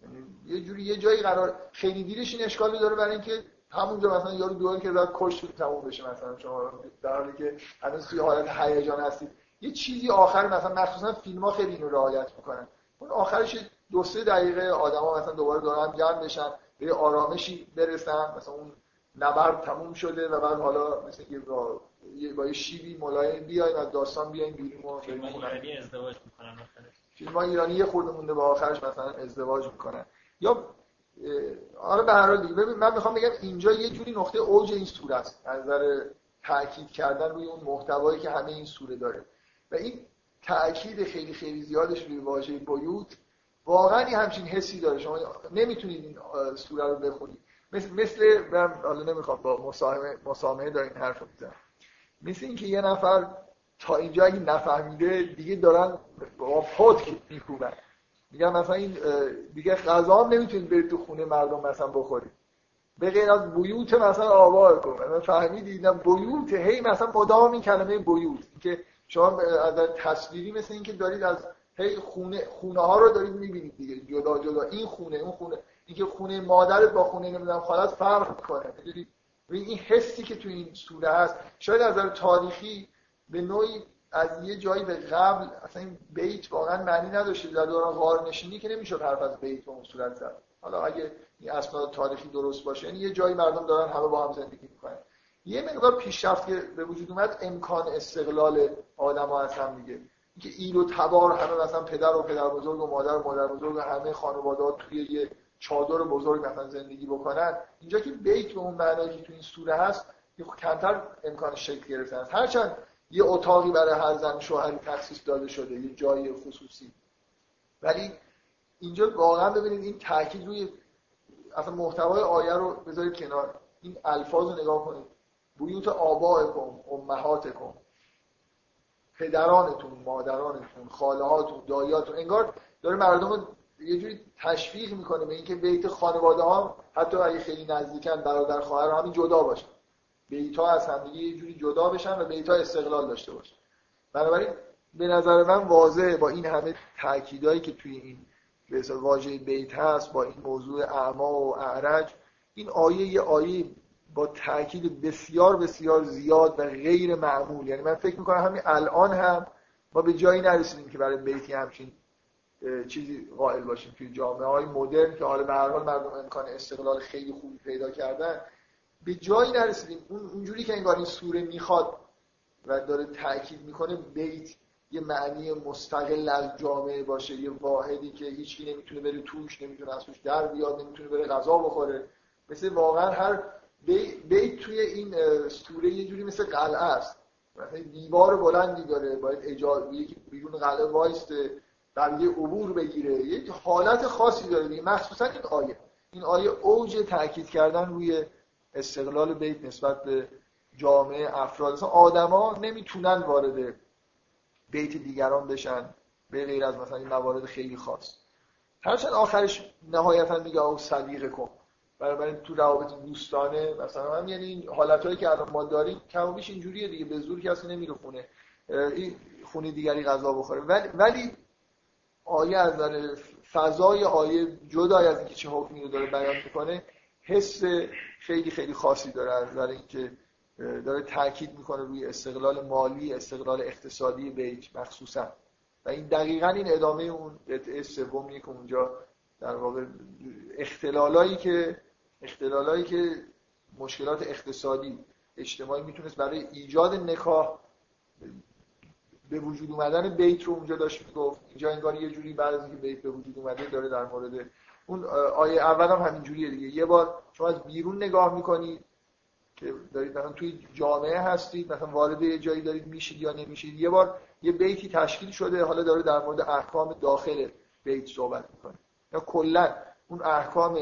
یعنی یه جوری یه جایی قرار خیلی دیرش این اشکالی داره برای اینکه همونجا مثلا یارو دوئل که زد کشت تموم بشه مثلا. شما در حالی که هنوز توی حالت هیجان هستید. یه چیزی آخر مثلا مخصوصا فیلم ها خیلی اینو رعایت می‌کنن. اون آخرش دو سه دقیقه آدما مثلا دوباره دارن جمع بشن به آرامشی برسن. مثلا اون نبرد تموم شده و بعد حالا مثل یه با یه با شیبی ملایم بیاین از داستان بیاین بیرون. و فیلم ایرانی ازدواج می‌کنن فیلم ایرانی یه خورده مونده به آخرش مثلا ازدواج می‌کنن. یا آره به هر حال ببین من می‌خوام بگم اینجا یه جوری نقطه اوج این سوره است. از نظر تاکید کردن روی اون محتوایی که همه این سوره داره. و این تاکید خیلی خیلی زیادش روی واژه بیوت واقعا همچین حسی داره. شما نمی‌تونید این سوره رو بخونید. مثل مثل من حالا نمی‌خوام با مسامحه مسامحه دارین حرف بزنم مثل اینکه یه نفر تا اینجا اگه نفهمیده دیگه دارن با پتک میکوبن. میگن مثلا این دیگه غذا هم نمی‌تونید برید تو خونه مردم مثلا بخورید. به غیر از بیوت مثلا آوا کن. مثلا فهمیدید نه بیوت هی مثلا مدام این کلمه بیوت که شما از تصویری مثل اینکه دارید از هی خونه خونه ها رو دارید می‌بینید دیگه. جدا جدا. این خونه اون خونه. اینکه خونه مادرت با خونه نمی‌دونم خالت فرق می‌کنه. این حسی که تو این سوره هست. شاید از نظر تاریخی به نوعی از یه جایی به قبل اصلا این بیت واقعا معنی نداشته. در دوران غار نشینی که نمی‌شد حرف از بیت به اون صورت زد. حالا اگه این اسناد تاریخی درست باشه یعنی یه جایی مردم دارن همه با هم زندگی می‌کنن. یه مقدار پیشرفت که به وجود اومد امکان استقلال آدما از هم دیگه. اینکه ایل و تبار همه مثلا پدر و پدر بزرگ و مادر و مادر بزرگ و همه خانواده توی یه چادر بزرگ مثلا زندگی بکنن اینجا که بیت به اون معنایی که تو این سوره هست یه کمتر امکان شکل گرفتن هست هرچند یه اتاقی برای هر زن شوهری تخصیص داده شده یه جای خصوصی. ولی اینجا واقعا ببینید این تاکید روی اصلا محتوای آیه رو بذارید کنار. این الفاظ رو نگاه کنید. بیوت آبائکم امهاتکم پدرانتون مادرانتون خالهاتون دایاتون انگار داره مردم رو یه جوری تشویق می‌کنه به اینکه بیت خانواده ها حتی اگه خیلی نزدیکن برادر خواهر همین جدا باشن. بیت ها از همدیگه یه جوری جدا بشن و بیت ها استقلال داشته باشن. بنابراین به نظر من واضحه با این همه تاکیدایی که توی این به واژه بیت هست با این موضوع اعما و اعرج این آیه یه آیه با تاکید بسیار بسیار زیاد و غیر معمول. یعنی من فکر می‌کنم همین الان هم ما به جایی نرسیدیم که برای بیتی همچین چیزی قائل باشیم توی جامعه های مدرن که حالا به هر حال مردم امکان استقلال خیلی خوبی پیدا کردن. به جایی نرسیدیم. اون اونجوری که انگار این سوره می‌خواد و داره تاکید می‌کنه بیت یه معنی مستقل از جامعه باشه یه واحدی که هیچکی نمی‌تونه بره توش نمی‌تونه از توش در بیاد نمی‌تونه بره غذا بخوره. مثل واقعا هر بیت توی این سوره یه جوری مثل قلعه است. مثلا دیوار بلندی داره باید اجازه یکی بیرون قلعه وایسته یه عبور بگیره. یه حالت خاصی داره دیگه مخصوصا این آیه. این آیه اوج تاکید کردن روی استقلال بیت نسبت به جامعه افراد. مثلا آدما نمی‌تونن وارد بیت دیگران بشن به غیر از مثلا این موارد خیلی خاص. هرچند آخرش نهایتا میگه او صدیقه کن. برای تو روابط دوستانه. مثلا هم یعنی این حالتهایی که الان ما داریم کم بیش اینجوریه دیگه. به زور کسی نمیره خونه. این خونه دیگری غذا بخوره. ولی ولی آیه از نظر فضای آیه جدای از اینکه چه حکمی رو داره بیان می‌کنه حس خیلی خیلی خاصی داره از نظر اینکه داره تاکید می‌کنه روی استقلال مالی استقلال اقتصادی بیت مخصوصا. و این دقیقا این ادامه اون قطعه سومیه که اونجا در واقع اختلالایی که اختلالایی که مشکلات اقتصادی اجتماعی می‌تونست برای ایجاد نکاح به وجود اومدن بیت رو اونجا داشت می‌گفت. اینجا انگار یه جوری بعد از اینکه بیت به وجود اومده داره در مورد اون آیه اول هم همین جوریه دیگه. یه بار شما از بیرون نگاه می‌کنید که دارید مثلا توی جامعه هستید مثلا وارد یه جایی دارید میشید یا نمیشید. یه بار یه بیتی تشکیل شده حالا داره در مورد احکام داخل بیت صحبت می‌کنه. یا کلا اون احکام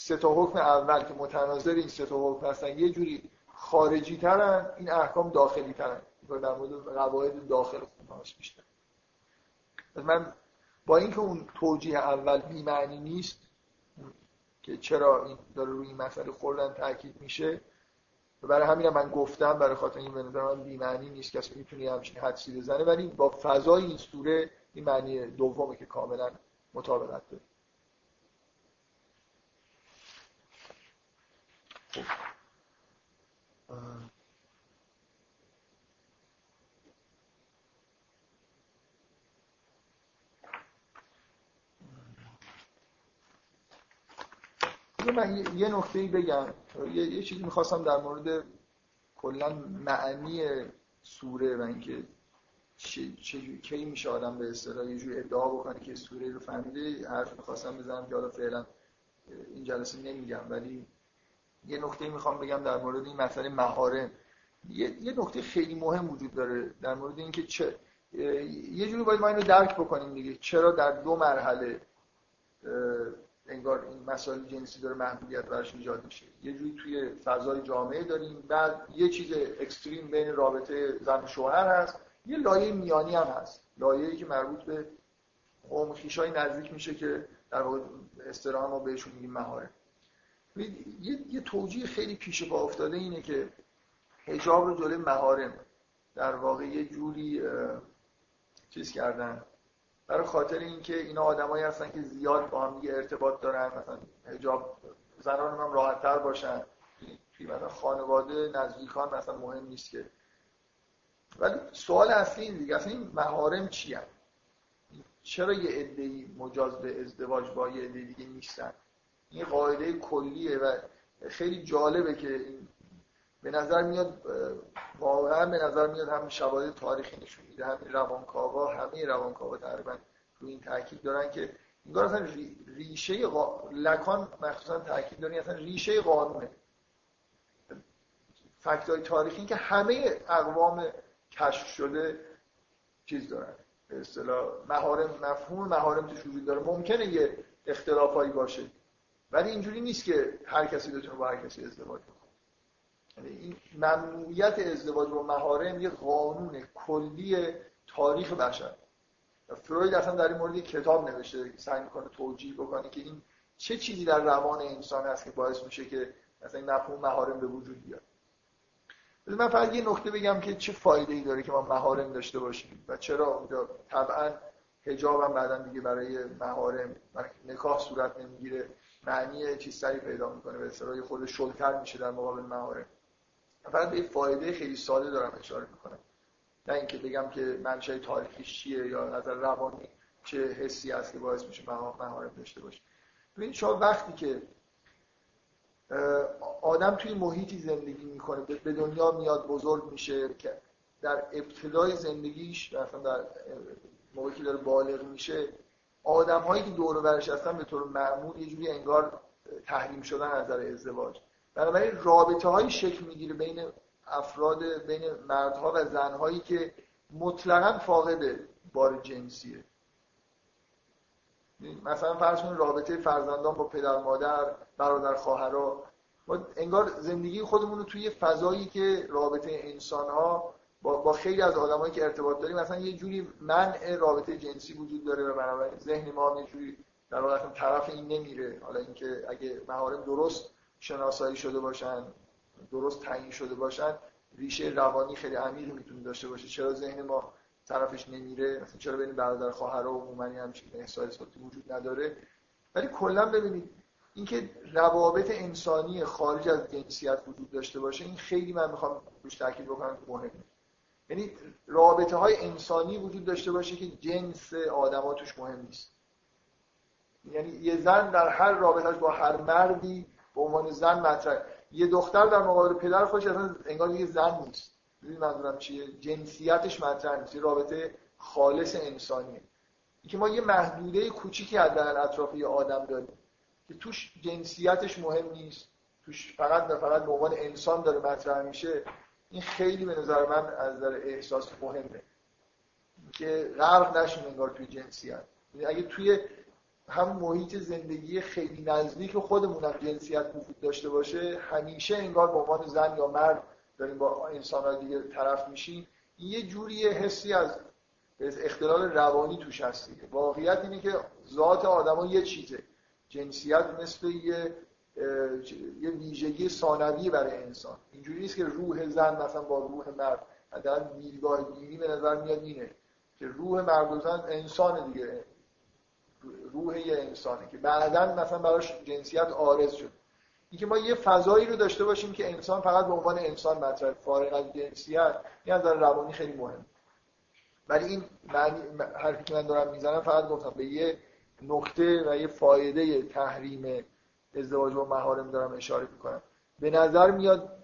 سه تا حکم اول که متناظر این سه تا حکم هستن یه جوری خارجی ترن این احکام داخلی ترن. در مورد قواعد داخل خونه بیشتر. من با اینکه اون توجیه اول بی معنی نیست که چرا این داره روی این مسئله خوردن تاکید میشه برای همین من گفتم برای خاطر این به نظر من بی‌معنی نیست کسی می‌تونی همچین حدسی بزنه. ولی با فضای این سوره این معنی دومه که کاملا مطابقت داره. من یه نکته ای بگم. یه, یه چیزی می‌خواستم در مورد کلا معنی سوره و اینکه چه کی میشه آدم به اصطلاح یه جور ادعا بکنه که سوره رو فهمیده حرف می‌خواستم بزنم که حالا فعلا این جلسه نمیگم ولی یه نکته می‌خوام بگم در مورد این مسئله مهارم. یه, یه نکته خیلی مهم وجود داره در مورد اینکه چه یه جوری باید ما اینو درک بکنیم دیگه. چرا در دو مرحله انگار این مسائل جنسی داره محدودیت برش ایجاد میشه؟ یه جوری توی فضای جامعه داریم بعد یه چیز اکستریم بین رابطه زن شوهر هست یه لایه میانی هم هست. لایه‌ای که مربوط به قوم خیشای نزدیک میشه که در واقع اصطلاحا ما بهشون میگیم مهاره یه،, یه توجیه خیلی پیش با افتاده اینه که حجاب رو جلوی مهارم در واقع یه جوری چیز کردن. برای خاطر اینکه اینا آدمایی هستن که زیاد با هم ارتباط دارن مثلا حجاب زنان هم راحت تر باشن. توی مثلا خانواده نزدیکان مثلا مهم نیست که. ولی سوال اصلی این دیگه اصلا این مهارم چی هم؟ چرا یه عده‌ای مجاز به ازدواج با یه عده دیگه نیستن؟ این قاعده کلیه و خیلی جالبه که به نظر میاد واقعا به نظر میاد هم شواهد تاریخی نشون میده. همین روانکاوا همه روانکاوا تقریبا روی این تاکید دارن که انگار اصلا ریشه قا... لکان مخصوصا تاکید دارن اصلا ریشه قانونه. فکتای تاریخی که همه اقوام کشف شده چیز دارن. به اصطلاح مهارم مفهوم مهارم توش وجود داره. ممکنه یه اختلافایی باشه. ولی اینجوری نیست که هر کسی بتونه با هر کسی ازدواج کنه یعنی این ممنوعیت ازدواج با مهارم یه قانون کلی تاریخ بشر. فروید اصلا در این مورد کتاب نوشته سعی می‌کنه توجیه بکنه که این چه چیزی در روان انسان هست که باعث میشه که مثلا این مفهوم مهارم به وجود بیاد. من فقط یه نکته بگم که چه فایده ای داره که ما مهارم داشته باشیم و چرا اونجا طبعا حجاب هم بعدا دیگه برای مهارم نکاح صورت نمی‌گیره. معنی چیز سری پیدا می‌کنه به اصطلاح خود شلتر میشه در مقابل مهارم فقط به فایده خیلی ساده دارم اشاره می‌کنم. نه اینکه بگم که منشأ تاریخیش چیه یا نظر روانی چه حسی هست که باعث میشه مهارت داشته باشه. ببینید شما وقتی که آدم توی محیطی زندگی می‌کنه به دنیا میاد بزرگ میشه که در ابتدای زندگیش مثلا در موقعی که داره بالغ میشه آدم هایی که دور و برش هستن به طور معمول یه جوری انگار تحریم شدن از نظر ازدواج. بنابراین رابطه های شکل می‌گیره بین افراد بین مردها و زنهایی که مطلقا فاقد بار جنسیه. مثلا فرض کنید رابطه فرزندان با پدر مادر برادر خواهرها. ما انگار زندگی خودمون رو توی فضایی که رابطه انسان ها با, با خیلی از آدمایی که ارتباط داریم مثلا یه جوری منع رابطه جنسی وجود داره و بنابراین ذهن ما یه جوری در واقع طرف این نمیره. حالا اینکه اگه مهارم درست شناسایی شده باشن درست تعیین شده باشن ریشه روانی خیلی عمیقی می‌تونه داشته باشه. چرا ذهن ما طرفش نمیره؟ مثلا چرا بین برادر خواهر و عمومی همچین احساساتی وجود نداره؟ ولی کلا ببینید اینکه روابط انسانی خارج از جنسیت وجود داشته باشه این خیلی من می‌خوام روش تاکید بکنم مهمه. یعنی رابطه های انسانی وجود داشته باشه که جنس آدما توش مهم نیست. یعنی یه زن در هر رابطهش با هر مردی به عنوان زن مطرح. یه دختر در مقابل پدر خودش اصلا انگار یه زن نیست. ببین منظورم چیه؟ جنسیتش مطرح نیست. یه رابطه خالص انسانیه. که ما یه محدوده کوچیکی در اطراف یه آدم داریم که توش جنسیتش مهم نیست. توش فقط و فقط به عنوان انسان داره مطرح میشه. این خیلی به نظر من از نظر احساس مهمه. که غرق نشیم انگار توی جنسیت. یعنی اگه توی هم محیط زندگی خیلی نزدیک خودمون هم جنسیت وجود داشته باشه همیشه انگار به عنوان زن یا مرد داریم با انسان دیگه طرف میشیم. این یه جوری حسی از اختلال روانی توش هست واقعیت اینه که ذات آدما یه چیزه. جنسیت مثل یه یه ویژگی ثانوی برای انسان. اینجوری نیست که روح زن مثلا با روح مرد حداقل دیدگاه دینی به نظر میاد اینه که روح مرد و زن انسان دیگه. روح یه انسانه که بعدا مثلا براش جنسیت آرز شد. اینکه ما یه فضایی رو داشته باشیم که انسان فقط به عنوان انسان مطرح فارغ از جنسیت این از روانی خیلی مهم. ولی این معنی حرفی که من دارم می‌زنم فقط گفتم به یه نکته و یه فایده تحریم ازدواج با محارم دارم اشاره می‌کنم. به نظر میاد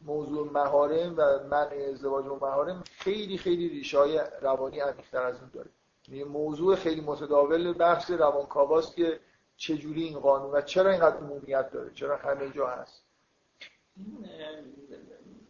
موضوع محارم و منع ازدواج با محارم خیلی خیلی ریشه های روانی عمیق‌تر از اون داره. یه موضوع خیلی متداول بحث روانکاواست که چجوری این قانون و چرا اینقدر عمومیت داره چرا همه جا هست.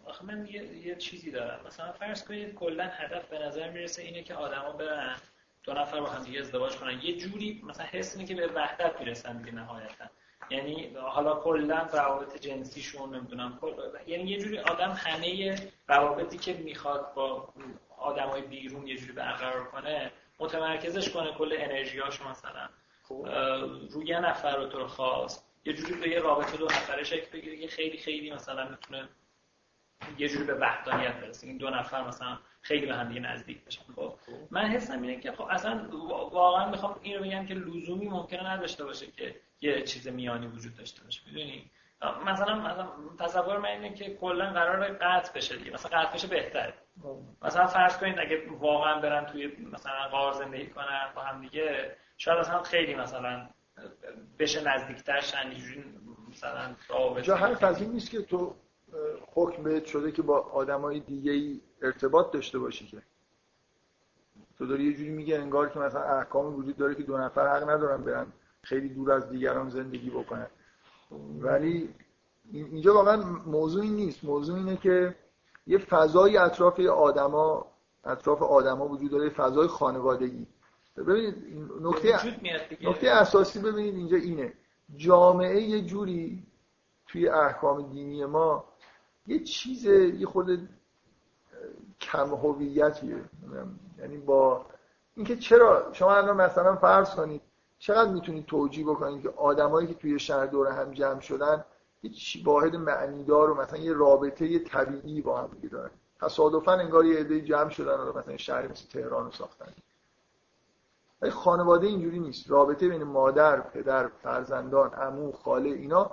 آخه من یه،, یه چیزی دارم. مثلا فرض کنید کلا هدف به نظر می‌رسه اینه که آدما برن دو نفر با هم دیگه ازدواج کنن. یه جوری مثلا حس اینه که به وحدت می‌رسن دیگه نهایتا. یعنی حالا کلا روابط جنسیشون نمی‌دونم یعنی یه جوری آدم همه روابطی که می‌خواد با آدمای بیرون یه جوری برقرار کنه متمرکزش کنه کل انرژیاشو مثلا. روی یه نفر رو تو خواست. یه جوری به یه رابطه دو نفره شکل بگیره که خیلی خیلی مثلا می‌تونه یه جوری به وحدانیت برسه. این دو نفر مثلا خیلی به هم دیگه نزدیک بشن. خب من حسم اینه که خب اصلا واقعا می‌خوام این رو بگم که لزومی ممکنه نداشته باشه که یه چیز میانی وجود داشته باشه می‌دونی؟ مثلا مثلا تصور من اینه که کلا قرار قطع بشه دیگه مثلا قطع بشه بهتره. مثلا فرض کنید اگه واقعا برن توی مثلا غار زندگی کنن با هم دیگه شاید مثلا خیلی مثلا بشه نزدیکتر شن مثلا جا حرف از این نیست که تو حکم بهت شده که با آدمای دیگه ای ارتباط داشته باشی که. تو داری یه جوری میگه انگار که مثلا احکام وجود داره که دو نفر حق ندارن برن خیلی دور از دیگران زندگی بکنن. ولی اینجا واقعا موضوعی نیست. موضوع اینه که یه فضای اطراف آدما اطراف آدما وجود داره فضای خانوادگی. ببینید نکته نکته اساسی ببینید اینجا اینه. جامعه یه جوری توی احکام دینی ما یه چیز یه خود کم هویتیه. یعنی با اینکه چرا شما الان مثلا فرض کنید چقدر می‌تونید توجیه بکنید که آدمایی که توی شهر دور هم جمع شدن هیچ واحد معنیدار و مثلا یه رابطه طبیعی با هم دیگه دارن. تصادفا انگار یه عده جمع شدن و مثلا شهری مثل تهران رو ساختن. ولی خانواده اینجوری نیست. رابطه بین مادر، پدر، فرزندان، عمو، خاله اینا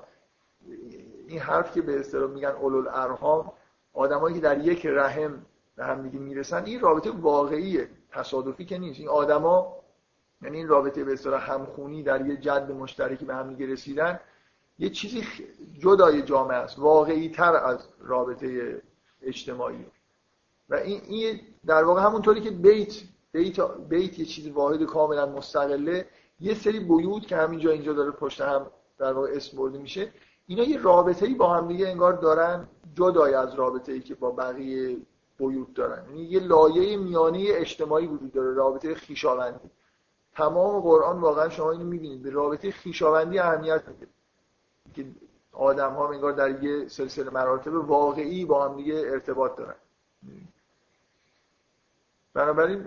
این حرف که به اصطلاح میگن اولول ارهام آدمایی که در یک رحم به هم دیگه می‌رسن این رابطه واقعیه تصادفی که نیست. این آدما یعنی این رابطه به اصطلاح همخونی در یه جد مشترکی به هم دیگه رسیدن یه چیزی جدای جامعه است واقعی تر از رابطه اجتماعی. و این, این در واقع همونطوری که بیت بیت, بیت یه چیز واحد کاملا مستقله یه سری بیوت که همینجا اینجا داره پشت هم در واقع اسم برده میشه اینا یه رابطه ای با هم دیگه انگار دارن جدای از رابطه ای که با بقیه بیوت دارن. یعنی یه لایه میانی اجتماعی وجود داره رابطه خیشاوندی تمام قرآن واقعا شما اینو می‌بینید. به رابطه خیشاوندی اهمیت میده. که آدم ها انگار در یه سلسله مراتب واقعی با هم دیگه ارتباط دارن. بنابراین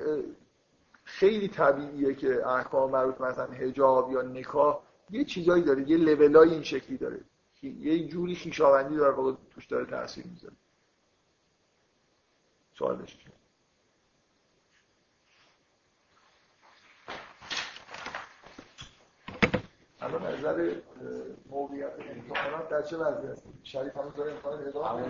خیلی طبیعیه که احکام مربوط مثلا حجاب یا نکاح یه چیزایی داره یه لولای این شکلی داره. یه جوری خیشاوندی داره توش داره تاثیر می‌ذاره. سوال داشت. الان نظر موقعیت امتحانات در چه وضعی هست؟ شریف هم داره امتحان ادامه